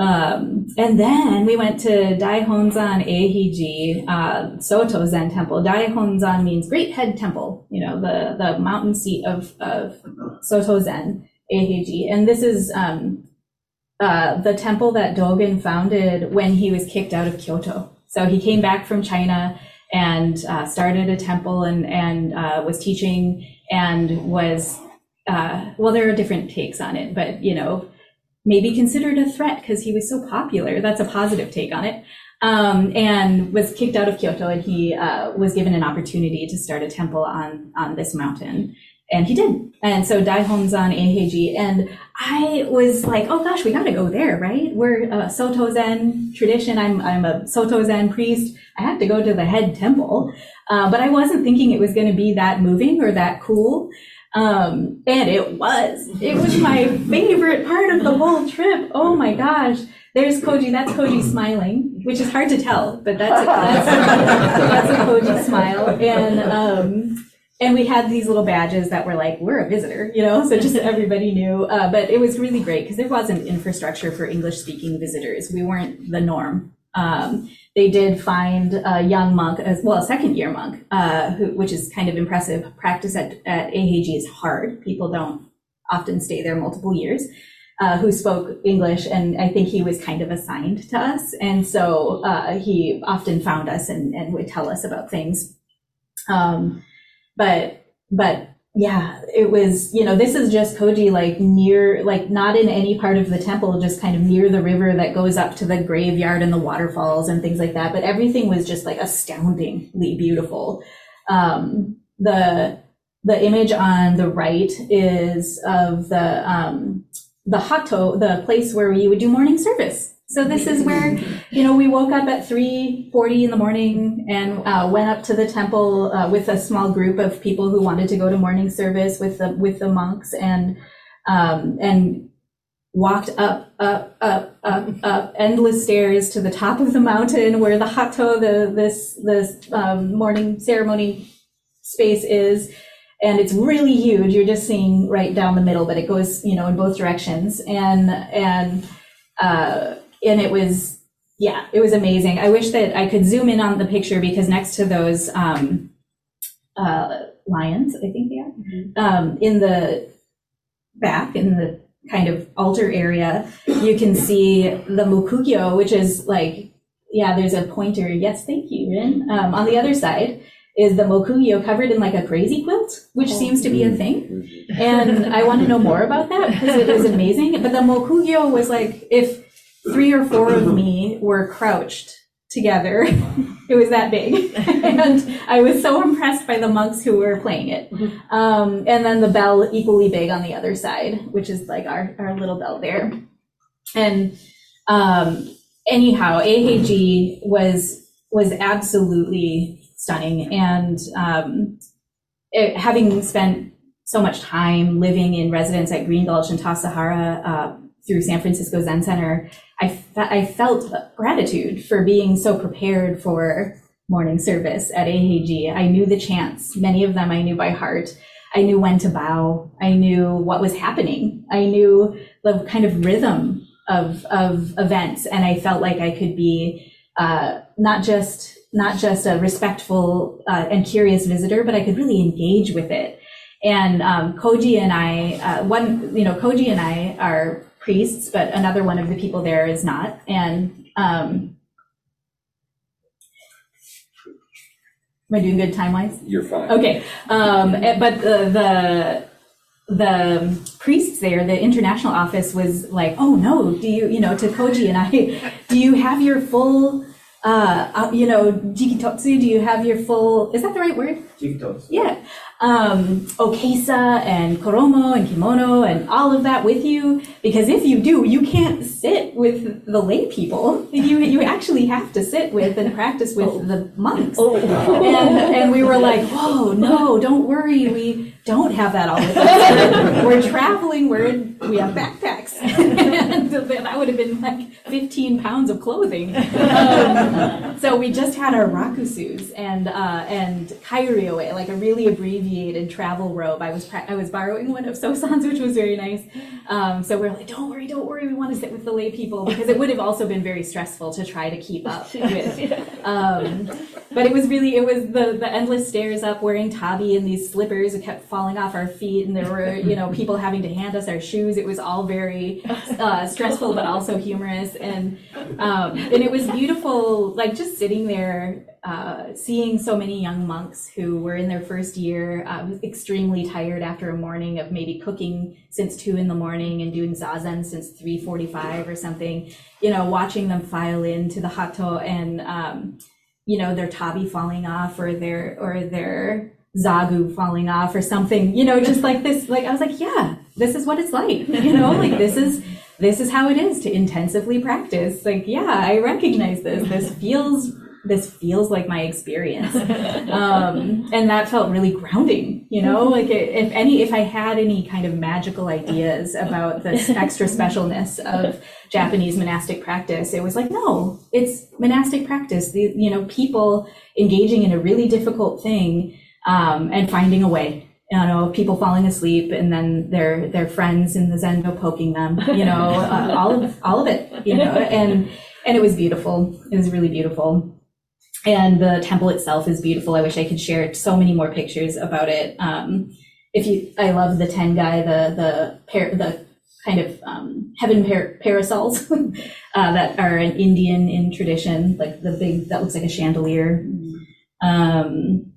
Um, and then we went to Daihonzan Eiheiji, uh, Soto Zen Temple. Daihonzan means great head temple, you know, the, the mountain seat of, of Soto Zen Eiheiji. And this is, um, uh, the temple that Dogen founded when he was kicked out of Kyoto. So he came back from China and uh, started a temple and, and uh, was teaching and was, uh, well, there are different takes on it, but, you know, maybe considered a threat because he was so popular. That's a positive take on it. Um, and was kicked out of Kyoto, and he uh, was given an opportunity to start a temple on on this mountain, and he did. And so Daihonzan Eiheiji, and I was like, oh gosh, we got to go there, right? We're a Soto Zen tradition. I'm I'm a Soto Zen priest. I have to go to the head temple, uh, but I wasn't thinking it was going to be that moving or that cool. Um, and it was. It was my favorite part of the whole trip. Oh my gosh. There's Koji. That's Koji smiling, which is hard to tell, but that's a, that's, that's a Koji smile. And um, and we had these little badges that were like, we're a visitor, you know, so just everybody knew. Uh, but it was really great because there wasn't infrastructure for English speaking visitors. We weren't the norm. Um, they did find a young monk, as well, a second year monk, uh, who, which is kind of impressive. Practice at, at Eiheiji is hard. People don't often stay there multiple years. Uh, who spoke English, and I think he was kind of assigned to us. And so uh, he often found us and, and would tell us about things. Um, but but yeah, it was, you know, this is just Koji, like near, like not in any part of the temple, just kind of near the river that goes up to the graveyard and the waterfalls and things like that. But everything was just like astoundingly beautiful. Um, the, the image on the right is of the, um, the hatto, the place where you would do morning service. So this is where, you know, we woke up at 3:40 in the morning and uh, went up to the temple uh, with a small group of people who wanted to go to morning service with the with the monks and um, and walked up, up, up, up, up endless stairs to the top of the mountain where the hatto, the this this um, morning ceremony space is. And it's really huge. You're just seeing right down the middle, but it goes, you know, in both directions. And and uh, and it was yeah it was amazing i wish that i could zoom in on the picture because next to those um, uh, lions i think they are mm-hmm. um, in the back in the kind of altar area you can see the mokugyo which is like yeah there's a pointer yes thank you rin um, on the other side is the mokugyo covered in like a crazy quilt, which oh. seems to be a thing. Mm-hmm. And I want to know more about that because it was amazing. But the mokugyo was like, if three or four of me were crouched together. it was that big. and I was so impressed by the monks who were playing it. Um, and then the bell equally big on the other side, which is like our, our little bell there. And um, anyhow, Eiheiji was was absolutely stunning. And um, it, having spent so much time living in residence at Green Gulch and Tassajara, uh, through San Francisco Zen Center, I, fe- I felt gratitude for being so prepared for morning service at Eiheiji. I knew the chants. Many of them I knew by heart. I knew when to bow. I knew what was happening. I knew the kind of rhythm of, of events. And I felt like I could be, uh, not just, not just a respectful uh, and curious visitor, but I could really engage with it. And um, Koji and I, uh, one, you know, Koji and I are priests, but another one of the people there is not. And um, am I doing good time wise? You're fine. Okay, um, eh, but the, the the priests there, the international office was like, oh no, do you, you know, to Koji and I, do you have your full, uh, uh you know, jikitotsu? Do you have your full, is that the right word? Jikitotsu. Yeah um, okesa and koromo and kimono and all of that with you because if you do, you can't sit with the lay people. You you actually have to sit with and practice with oh. the monks. Oh. And, and we were like, whoa, no, don't worry, we don't have that all the time. we're traveling, we're in, we have backpacks, and that would have been like 15 pounds of clothing. Um, so we just had our rakusus and uh, and kairyoe, like a really abbreviated abbreviated travel robe. I was pra- I was borrowing one of Sosan's, which was very nice. Um, so we're like, don't worry, don't worry, we want to sit with the lay people because it would have also been very stressful to try to keep up with. Um, but it was really it was the the endless stairs up wearing tabi and these slippers. It kept falling off our feet, and there were you know people having to hand us our shoes. It was all very uh, stressful, but also humorous, and um, and it was beautiful. Like just sitting there uh, seeing so many young monks who were in their first year, uh, extremely tired after a morning of maybe cooking since two in the morning and doing zazen since 3:45 or something. You know, watching them file into the hatto and um, you know their tabi falling off or their or their zagu falling off or something. You know, just like this. Like I was like, yeah, this is what it's like. You know, like this is this is how it is to intensively practice. Like, yeah, I recognize this. This feels this feels like my experience. Um, and that felt really grounding, you know, mm-hmm. like if any, if I had any kind of magical ideas about this extra specialness of Japanese monastic practice, it was like, no, it's monastic practice. The, you know, people engaging in a really difficult thing um, and finding a way. You know, people falling asleep and then their their friends in the zendo poking them. You know, uh, all of all of it. You know, and and it was beautiful. It was really beautiful. And the temple itself is beautiful. I wish I could share so many more pictures about it. Um, if you, I love the tengai, the the par, the kind of um, heaven par- parasols uh, that are an Indian in tradition, like the big that looks like a chandelier. Um,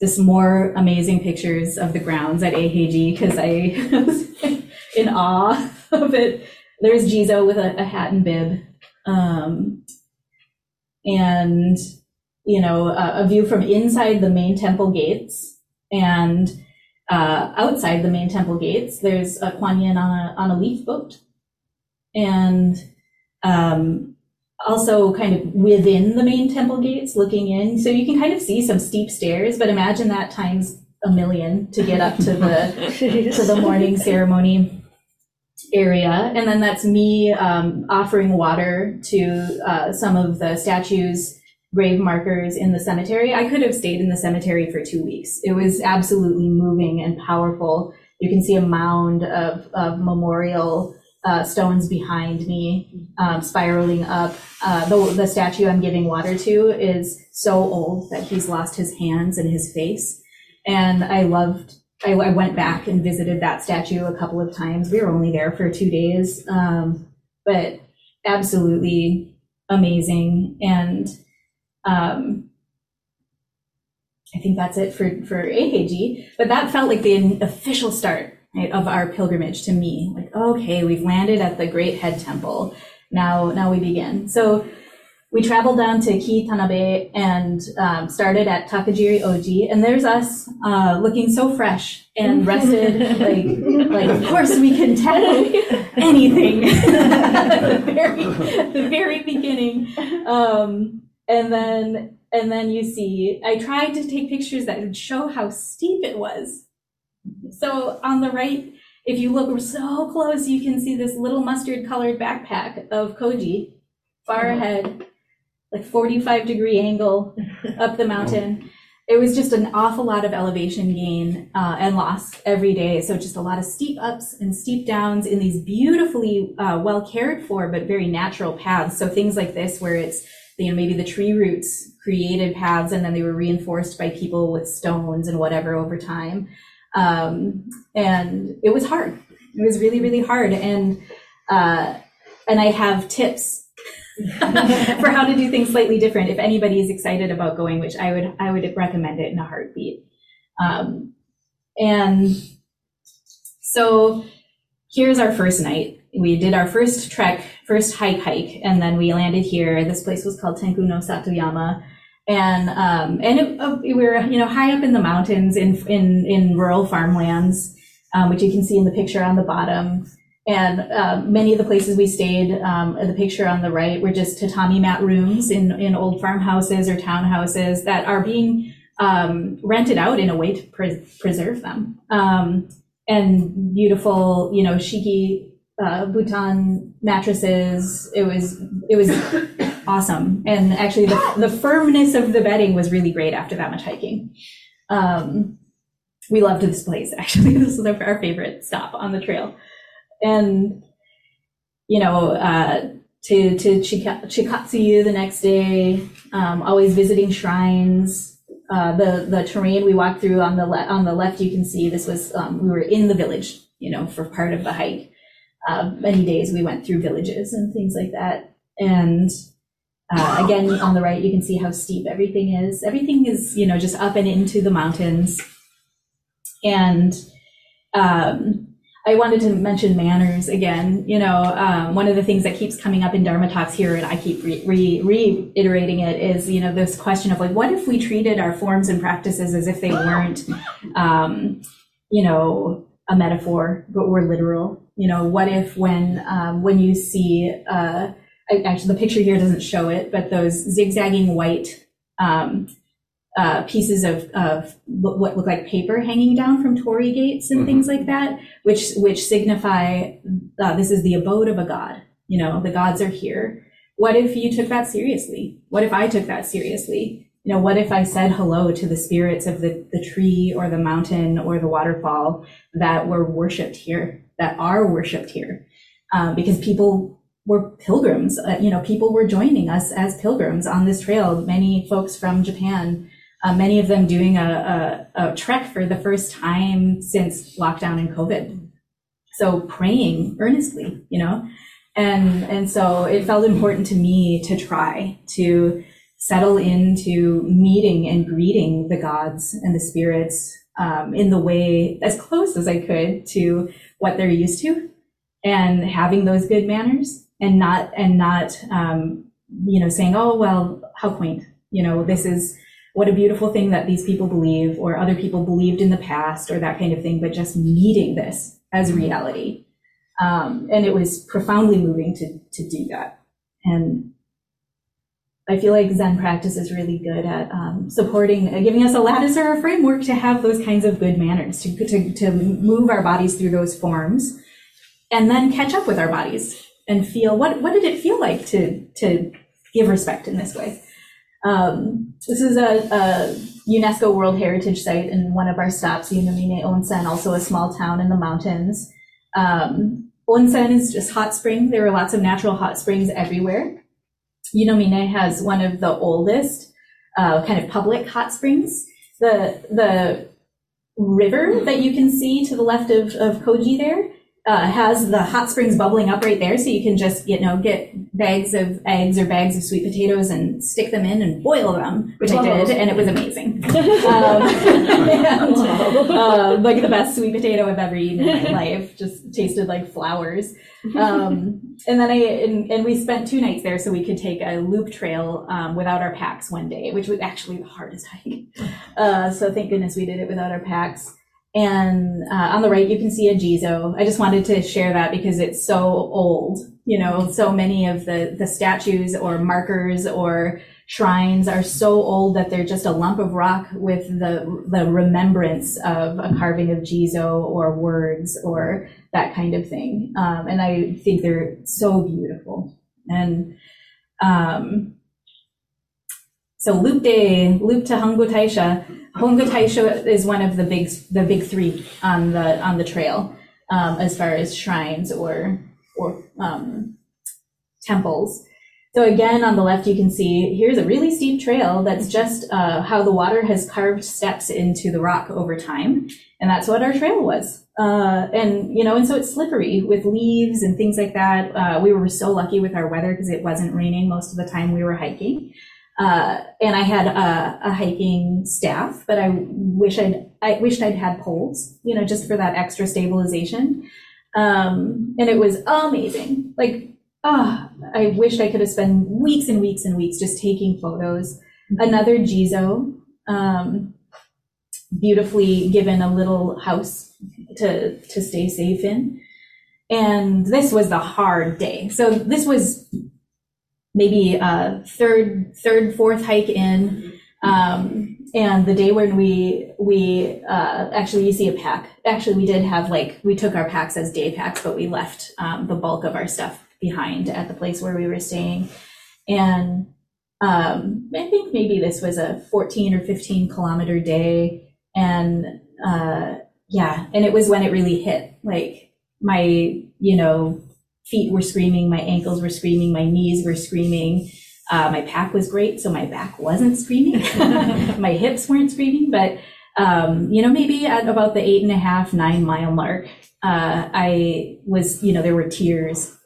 just more amazing pictures of the grounds at Eiheiji because I was in awe of it. There's Jizo with a, a hat and bib. Um, and, you know, a, a, view from inside the main temple gates and uh, outside the main temple gates, there's a Kuan Yin on a, on a leaf boat. And um, also kind of within the main temple gates looking in. So you can kind of see some steep stairs, but imagine that times a million to get up to the to the morning ceremony area. And then that's me um, offering water to uh, some of the statues grave markers in the cemetery. I could have stayed in the cemetery for two weeks. It was absolutely moving and powerful. You can see a mound of, of memorial uh, stones behind me, um, spiraling up. Uh, the, the statue I'm giving water to is so old that he's lost his hands and his face. And I loved, I, I went back and visited that statue a couple of times. We were only there for two days, um, but absolutely amazing. And um, I think that's it for, for Eiheiji, but that felt like the official start right, of our pilgrimage to me. Like, okay, we've landed at the Great Head Temple. Now, now we begin. So we traveled down to Kii Tanabe and um, started at Takijiri Oji, and there's us uh, looking so fresh and rested. like, like of course we can tell anything at the very, the very beginning. Um, and then, and then you see, I tried to take pictures that would show how steep it was so on the right, if you look so close, you can see this little mustard colored backpack of Koji far mm-hmm. ahead, like 45 degree angle up the mountain. It was just an awful lot of elevation gain uh, and loss every day. So just a lot of steep ups and steep downs in these beautifully uh, well cared for, but very natural paths. So things like this, where it's you know maybe the tree roots created paths and then they were reinforced by people with stones and whatever over time. Um, and it was hard. It was really, really hard. And, uh, and I have tips for how to do things slightly different. If anybody is excited about going, which I would, I would recommend it in a heartbeat. Um, and so here's our first night. We did our first trek, first hike hike, and then we landed here. This place was called Tenku no Satoyama and um, and it, uh, we were you know high up in the mountains in in in rural farmlands, um, which you can see in the picture on the bottom. And uh, many of the places we stayed, um, the picture on the right, were just tatami mat rooms in in old farmhouses or townhouses that are being um, rented out in a way to pre- preserve them. Um, and beautiful, you know, shiki uh, buton mattresses. It was it was awesome, and actually the, the firmness of the bedding was really great after that much hiking. Um, we loved this place. Actually, this was our favorite stop on the trail, and you know. Uh, to to Chika, Chikatsuyu the next day, um, always visiting shrines. Uh, the the terrain we walked through on the le- on the left, you can see this was um, we were in the village, you know, for part of the hike uh, many days we went through villages and things like that. And uh, again, on the right, you can see how steep everything is. Everything is, you know, just up and into the mountains. And um, I wanted to mention manners again. You know, um, one of the things that keeps coming up in Dharma talks here, and I keep re- re- reiterating it, is you know this question of like, what if we treated our forms and practices as if they weren't, um, you know, a metaphor, but were literal? you know, what if when um, when you see uh, actually the picture here doesn't show it, but those zigzagging white um, uh, pieces of, of what look like paper hanging down from torii gates and mm-hmm. things like that, which which signify uh, this is the abode of a god. You know, the gods are here. What if you took that seriously? What if I took that seriously? You know, what if I said hello to the spirits of the, the tree or the mountain or the waterfall that were worshipped here, that are worshipped here? Um, because people were pilgrims, uh, you know, people were joining us as pilgrims on this trail. Many folks from Japan, uh, many of them doing a, a, a trek for the first time since lockdown and COVID. So praying earnestly, you know, and and so it felt important to me to try to settle into meeting and greeting the gods and the spirits um, in the way as close as I could to what they're used to, and having those good manners, and not and not um, you know saying, oh well, how quaint, you know, this is what a beautiful thing that these people believe or other people believed in the past or that kind of thing, but just meeting this as reality. Um, and it was profoundly moving to to do that. And I feel like Zen practice is really good at um, supporting, uh, giving us a lattice or a framework to have those kinds of good manners, to, to, to move our bodies through those forms, and then catch up with our bodies and feel what what did it feel like to to give respect in this way. Um, this is a, a, UNESCO World Heritage Site in one of our stops, Yunomine Onsen, also a small town in the mountains. Um, onsen is just hot spring. There are lots of natural hot springs everywhere. Yunomine has one of the oldest uh, kind of public hot springs. The the river that you can see to the left of, of Koji there uh, has the hot springs bubbling up right there, so you can just you know get bags of eggs or bags of sweet potatoes and stick them in and boil them, which Whoa. I did, and it was amazing. um, and, uh, like the best sweet potato I've ever eaten in my life. Just tasted like flowers. Um, and then I and, and, we spent two nights there, so we could take a loop trail um, without our packs one day, which was actually the hardest hike. Uh, so thank goodness we did it without our packs. And uh, on the right, you can see a Jizo. I just wanted to share that because it's so old. You know, so many of the, the statues or markers or shrines are so old that they're just a lump of rock with the, the remembrance of a carving of Jizo or words or that kind of thing. Um, and I think they're so beautiful. And um, so Loop Day, Loop to Hongu Taisha, Hongu Taisha is one of the big the big three on the on the trail um, as far as shrines or or um, temples. So again, on the left, you can see here's a really steep trail that's just uh, how the water has carved steps into the rock over time, and that's what our trail was. Uh, and you know, and so it's slippery with leaves and things like that. Uh, we were so lucky with our weather because it wasn't raining most of the time we were hiking. Uh, and I had a, a, hiking staff, but I wish I'd I wished I'd had poles, you know, just for that extra stabilization. Um, and it was amazing. Like, ah, oh, I wished I could have spent weeks and weeks and weeks just taking photos. Another Jizo, um, beautifully given a little house to to stay safe in. And this was the hard day. So this was maybe a third, third, fourth hike in. Um, and the day when we we uh, actually you see a pack. Actually, we did have like we took our packs as day packs, but we left um, the bulk of our stuff behind at the place where we were staying. And um, I think maybe this was a 14 or 15 kilometer day, and uh, yeah, and it was when it really hit. Like my you know feet were screaming, my ankles were screaming, my knees were screaming. Uh, my pack was great, so my back wasn't screaming. my hips weren't screaming, but um, you know, maybe at about the eight and a half, nine mile mark, uh, I was, you know, there were tears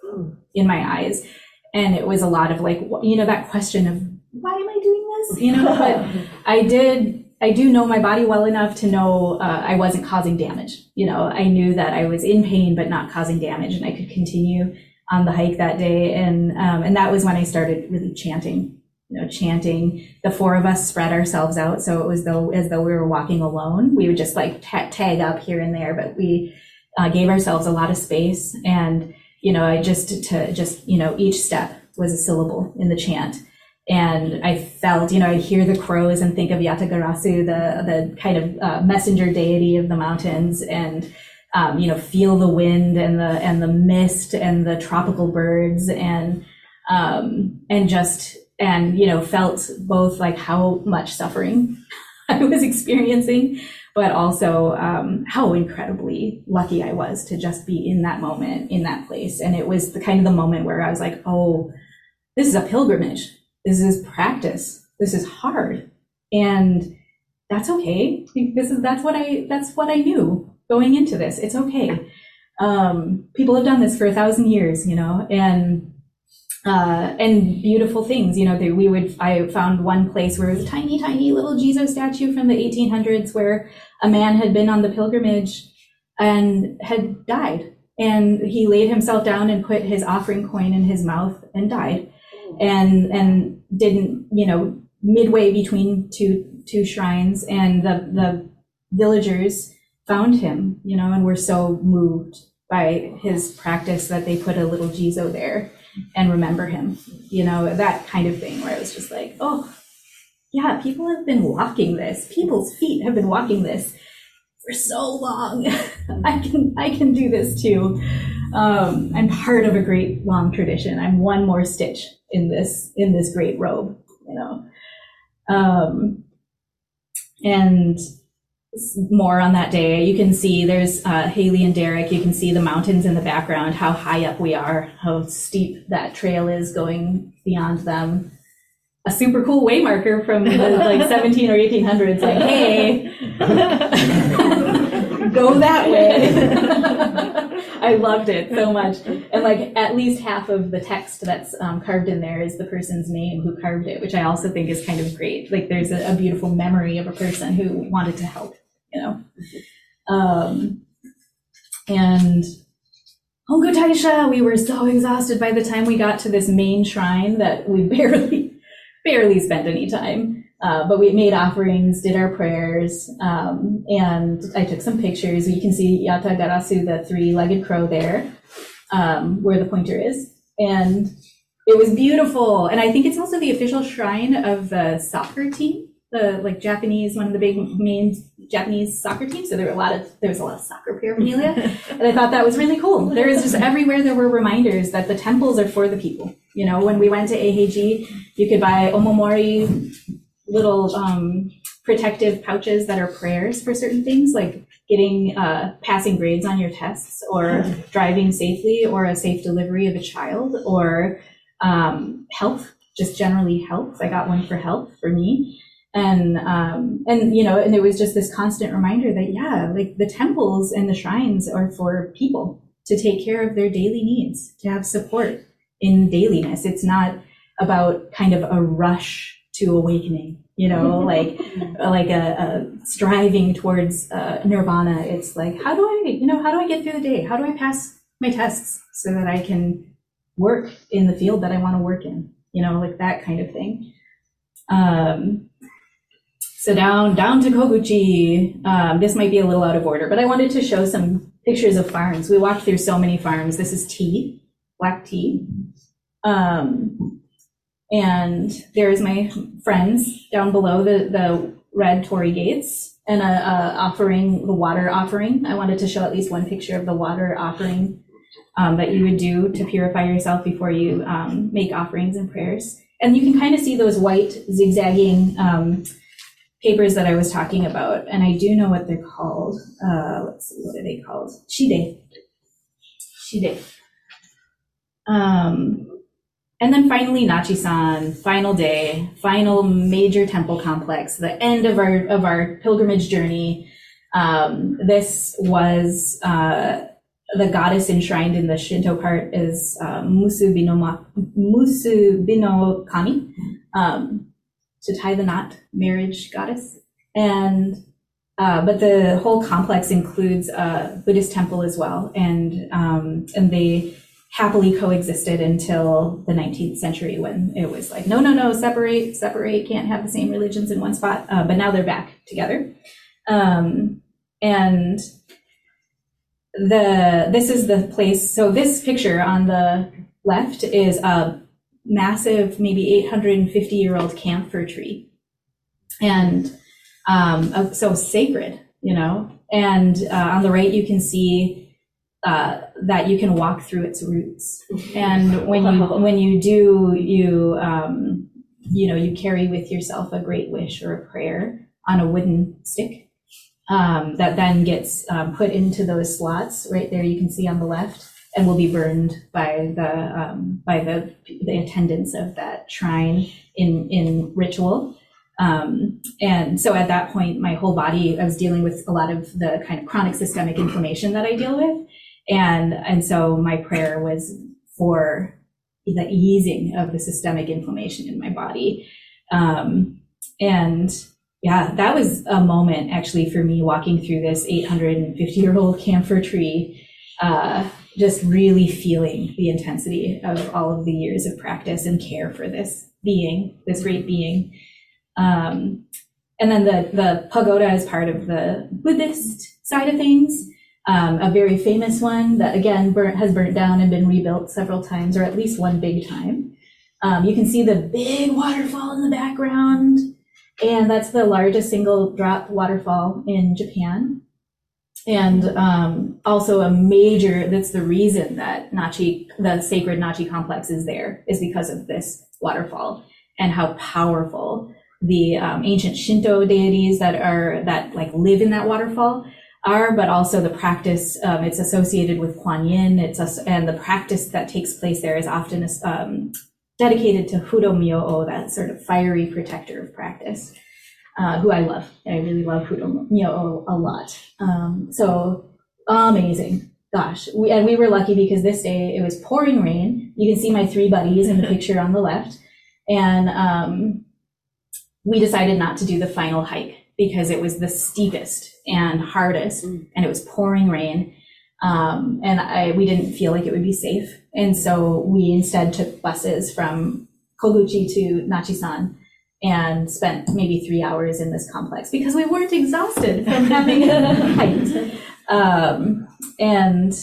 in my eyes, and it was a lot of like, you know, that question of why am I doing this? You know, but I did I do know my body well enough to know uh, I wasn't causing damage. You know, I knew that I was in pain but not causing damage, and I could continue on the hike that day. And um, and that was when I started really chanting. You know, chanting. The four of us spread ourselves out, so it was though as though we were walking alone. We would just like ta- tag up here and there, but we uh, gave ourselves a lot of space. And you know, I just to just you know each step was a syllable in the chant and I felt, you know, I hear the crows and think of Yatagarasu, the the kind of uh, messenger deity of the mountains, and um, you know, feel the wind and the and the mist and the tropical birds and um, and just and you know felt both like how much suffering I was experiencing, but also um, how incredibly lucky I was to just be in that moment, in that place. And it was the kind of the moment where I was like, oh, this is a pilgrimage. This is practice. This is hard. And that's okay. This is that's what I that's what I knew going into this. It's okay. Um, people have done this for a thousand years, you know, and uh, and beautiful things. You know, we would. I found one place where it was a tiny, tiny little Jizo statue from the 1800s, where a man had been on the pilgrimage and had died, and he laid himself down and put his offering coin in his mouth and died, and and didn't, you know, midway between two two shrines, and the the villagers found him, you know, and were so moved by his practice that they put a little Jizo there and remember him, you know, that kind of thing where I was just like, oh, yeah, people have been walking this. People's feet have been walking this for so long. I can I can do this too. Um, I'm part of a great long tradition. I'm one more stitch in this in this great robe, you know. Um, and more on that day. You can see there's uh, Haley and Derek. You can see the mountains in the background, how high up we are, how steep that trail is going beyond them. A super cool waymarker from the like 17 or 1800s, like, hey, go that way. I loved it so much. And like at least half of the text that's um, carved in there is the person's name who carved it, which I also think is kind of great. Like there's a, a beautiful memory of a person who wanted to help you know. Um, and Hongu Taisha, we were so exhausted by the time we got to this main shrine that we barely, barely spent any time. Uh, but we made offerings, did our prayers, um, and I took some pictures. You can see Yatagarasu, the three-legged crow there, um, where the pointer is. And it was beautiful. And I think it's also the official shrine of the soccer team the like Japanese, one of the big main Japanese soccer teams. So there were a lot of there was a lot of soccer paraphernalia, and I thought that was really cool. There was just everywhere there were reminders that the temples are for the people. You know, when we went to Eiheiji, you could buy omamori little um, protective pouches that are prayers for certain things, like getting uh, passing grades on your tests, or driving safely, or a safe delivery of a child, or um, health, just generally health. I got one for health for me. And um, and you know and it was just this constant reminder that yeah like the temples and the shrines are for people to take care of their daily needs to have support in dailiness. It's not about kind of a rush to awakening you know like like a, a striving towards uh, nirvana it's like how do i you know how do i get through the day how do i pass my tests so that i can work in the field that i want to work in you know like that kind of thing um, so down, down to Koguchi. Um, this might be a little out of order, but I wanted to show some pictures of farms. We walked through so many farms. This is tea, black tea. Um, and there's my friends down below the, the red torii gates and a, a, offering, the water offering. I wanted to show at least one picture of the water offering um, that you would do to purify yourself before you um, make offerings and prayers. And you can kind of see those white zigzagging um, papers that I was talking about, and I do know what they're called. Uh, let's see, what are they called? Shide. Shide. Um, and then finally, Nachi-san, final day, final major temple complex, the end of our of our pilgrimage journey. Um, this was uh, the goddess enshrined in the Shinto part is uh, Musubino, Kami. Um, to tie the knot marriage goddess. And uh, but the whole complex includes a Buddhist temple as well, and um, and they happily coexisted until the 19th century when it was like no no no separate separate can't have the same religions in one spot. Uh, but now they're back together, um, and the this is the place. So this picture on the left is a massive, maybe 850 year old camphor tree. And um, uh, so sacred, you know. And uh, on the right, you can see uh, that you can walk through its roots. And when you when you do, you um, you know, you carry with yourself a great wish or a prayer on a wooden stick um, that then gets um, put into those slots right there. You can see on the left, and will be burned by the um, by the the attendants of that shrine in in ritual. Um, and so at that point, my whole body, I was dealing with a lot of the kind of chronic systemic inflammation that I deal with. And, and so my prayer was for the easing of the systemic inflammation in my body. Um, and yeah, that was a moment actually for me walking through this 850 year old camphor tree, uh, just really feeling the intensity of all of the years of practice and care for this being, this great being. Um, and then the, the pagoda is part of the Buddhist side of things. Um, a very famous one that again burnt, has burnt down and been rebuilt several times, or at least one big time. Um, you can see the big waterfall in the background, and that's the largest single drop waterfall in Japan. And um, also a major, that's the reason that Nachi, the sacred Nachi complex is there, is because of this waterfall and how powerful the um, ancient Shinto deities that are that like live in that waterfall are, but also the practice. Um, it's associated with Kuan Yin. It's a, and the practice that takes place there is often um, dedicated to Fudo Myo, that sort of fiery protector of practice, uh, who I love. I really love Fudo Myo a lot. Um, so amazing. Gosh, we, and we were lucky because this day it was pouring rain. You can see my three buddies in the picture on the left, and um, we decided not to do the final hike because it was the steepest and hardest mm. and it was pouring rain. Um, and I, we didn't feel like it would be safe. And so we instead took buses from Koguchi to Nachisan and spent maybe three hours in this complex because we weren't exhausted from having a hike. Um, and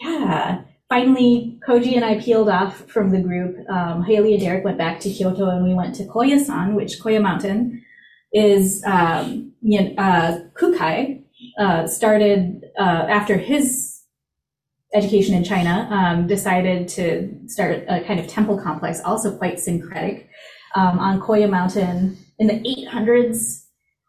yeah, finally, Koji and I peeled off from the group. Um, Haley and Derek went back to Kyoto and we went to Koya-san, which Koya Mountain is, um, uh, Kukai, uh, started, uh, after his education in China, um, decided to start a kind of temple complex, also quite syncretic, um, on Koya Mountain in the 800s.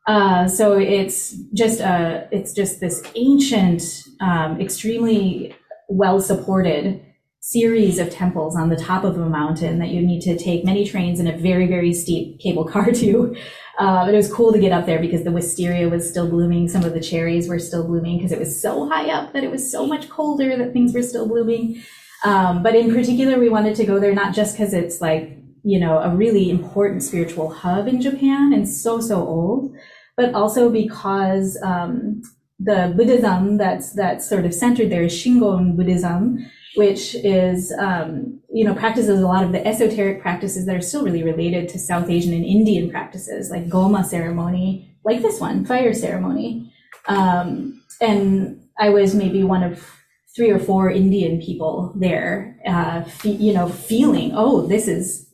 Uh, so it's just a, it's just this ancient, um, extremely well supported series of temples on the top of a mountain that you need to take many trains and a very, very steep cable car to. But it was cool to get up there because the wisteria was still blooming. Some of the cherries were still blooming because it was so high up that it was so much colder that things were still blooming. Um, but in particular, we wanted to go there not just because it's like, you know, a really important spiritual hub in Japan and so, so old, but also because um, the Buddhism that's that's sort of centered there is Shingon Buddhism, which is um, you know practices a lot of the esoteric practices that are still really related to South Asian and Indian practices, like Goma ceremony, like this one, fire ceremony. Um, and I was maybe one of three or four Indian people there, uh, fe- you know, feeling, oh, this is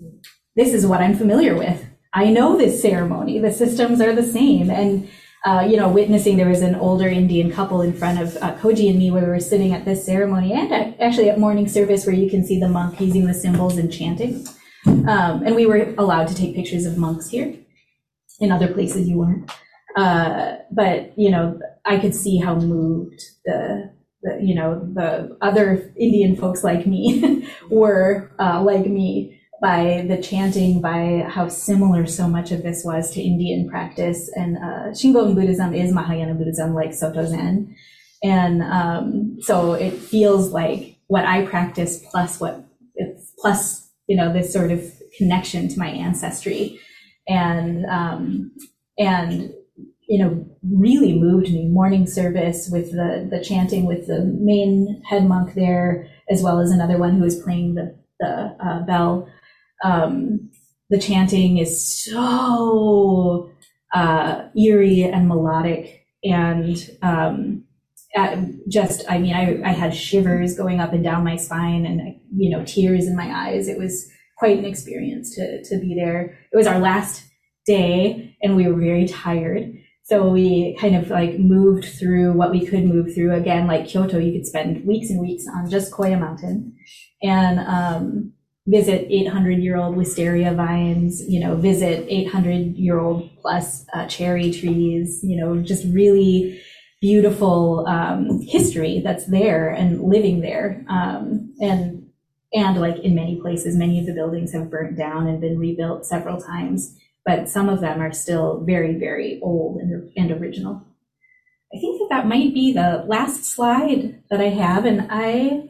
this is what I'm familiar with. I know this ceremony. The systems are the same, and uh, you know, witnessing there was an older Indian couple in front of uh, Koji and me where we were sitting at this ceremony and actually at morning service where you can see the monk using the cymbals and chanting. Um, and we were allowed to take pictures of monks here. In other places you weren't. Uh, but, you know, I could see how moved the, the you know, the other Indian folks like me were uh, like me by the chanting, by how similar so much of this was to Indian practice. And uh, Shingon Buddhism is Mahayana Buddhism, like Soto Zen. And um, so it feels like what I practice plus what it's plus, you know, this sort of connection to my ancestry. And, um, and, you know, really moved me. Morning service with the, the chanting with the main head monk there, as well as another one who was playing the, the uh, bell um, the chanting is so uh, eerie and melodic and um, just i mean I, I had shivers going up and down my spine and you know tears in my eyes. It was quite an experience to, to be there. It was our last day and we were very tired. So we kind of like moved through what we could move through. Again like kyoto you could spend weeks and weeks on just koya mountain. And um, visit 800 year old wisteria vines, you know, visit 800 year old plus uh, cherry trees, you know, just really beautiful um, history that's there and living there. Um, and and like in many places, many of the buildings have burnt down and been rebuilt several times, but some of them are still very, very old and, and original. I think that that might be the last slide that I have, and I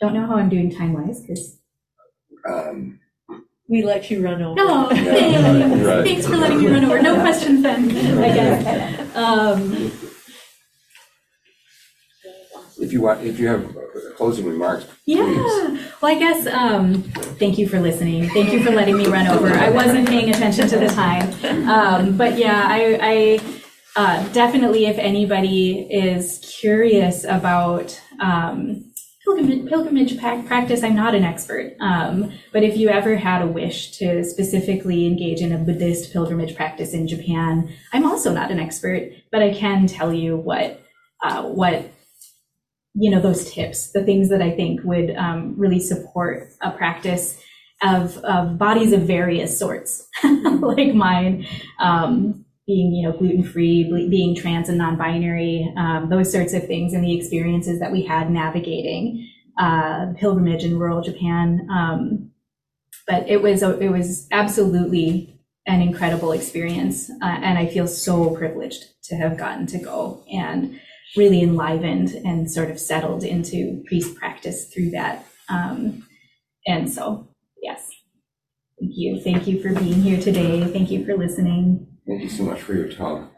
don't know how I'm doing time wise because Um, We let you run over. no, Yeah, thanks, right. thanks for letting me run over. No questions then, I guess. Um, If you want, if you have closing remarks, Yeah, please. well, I guess, um, thank you for listening. Thank you for letting me run over. I wasn't paying attention to the time. Um, but yeah, I, I, uh, definitely, if anybody is curious about, um, pilgrimage, practice, I'm not an expert. Um, but if you ever had a wish to specifically engage in a Buddhist pilgrimage practice in Japan, I'm also not an expert, but I can tell you what, uh, what you know those tips the things that i think would um, really support a practice of, of bodies of various sorts like mine um, being you know gluten free being trans and non-binary um, those sorts of things and the experiences that we had navigating uh, pilgrimage in rural japan um, but it was a, it was absolutely an incredible experience uh, and i feel so privileged to have gotten to go and really enlivened and sort of settled into priest practice through that. Um, and so, yes, thank you. Thank you for being here today. Thank you for listening. Thank you so much for your talk.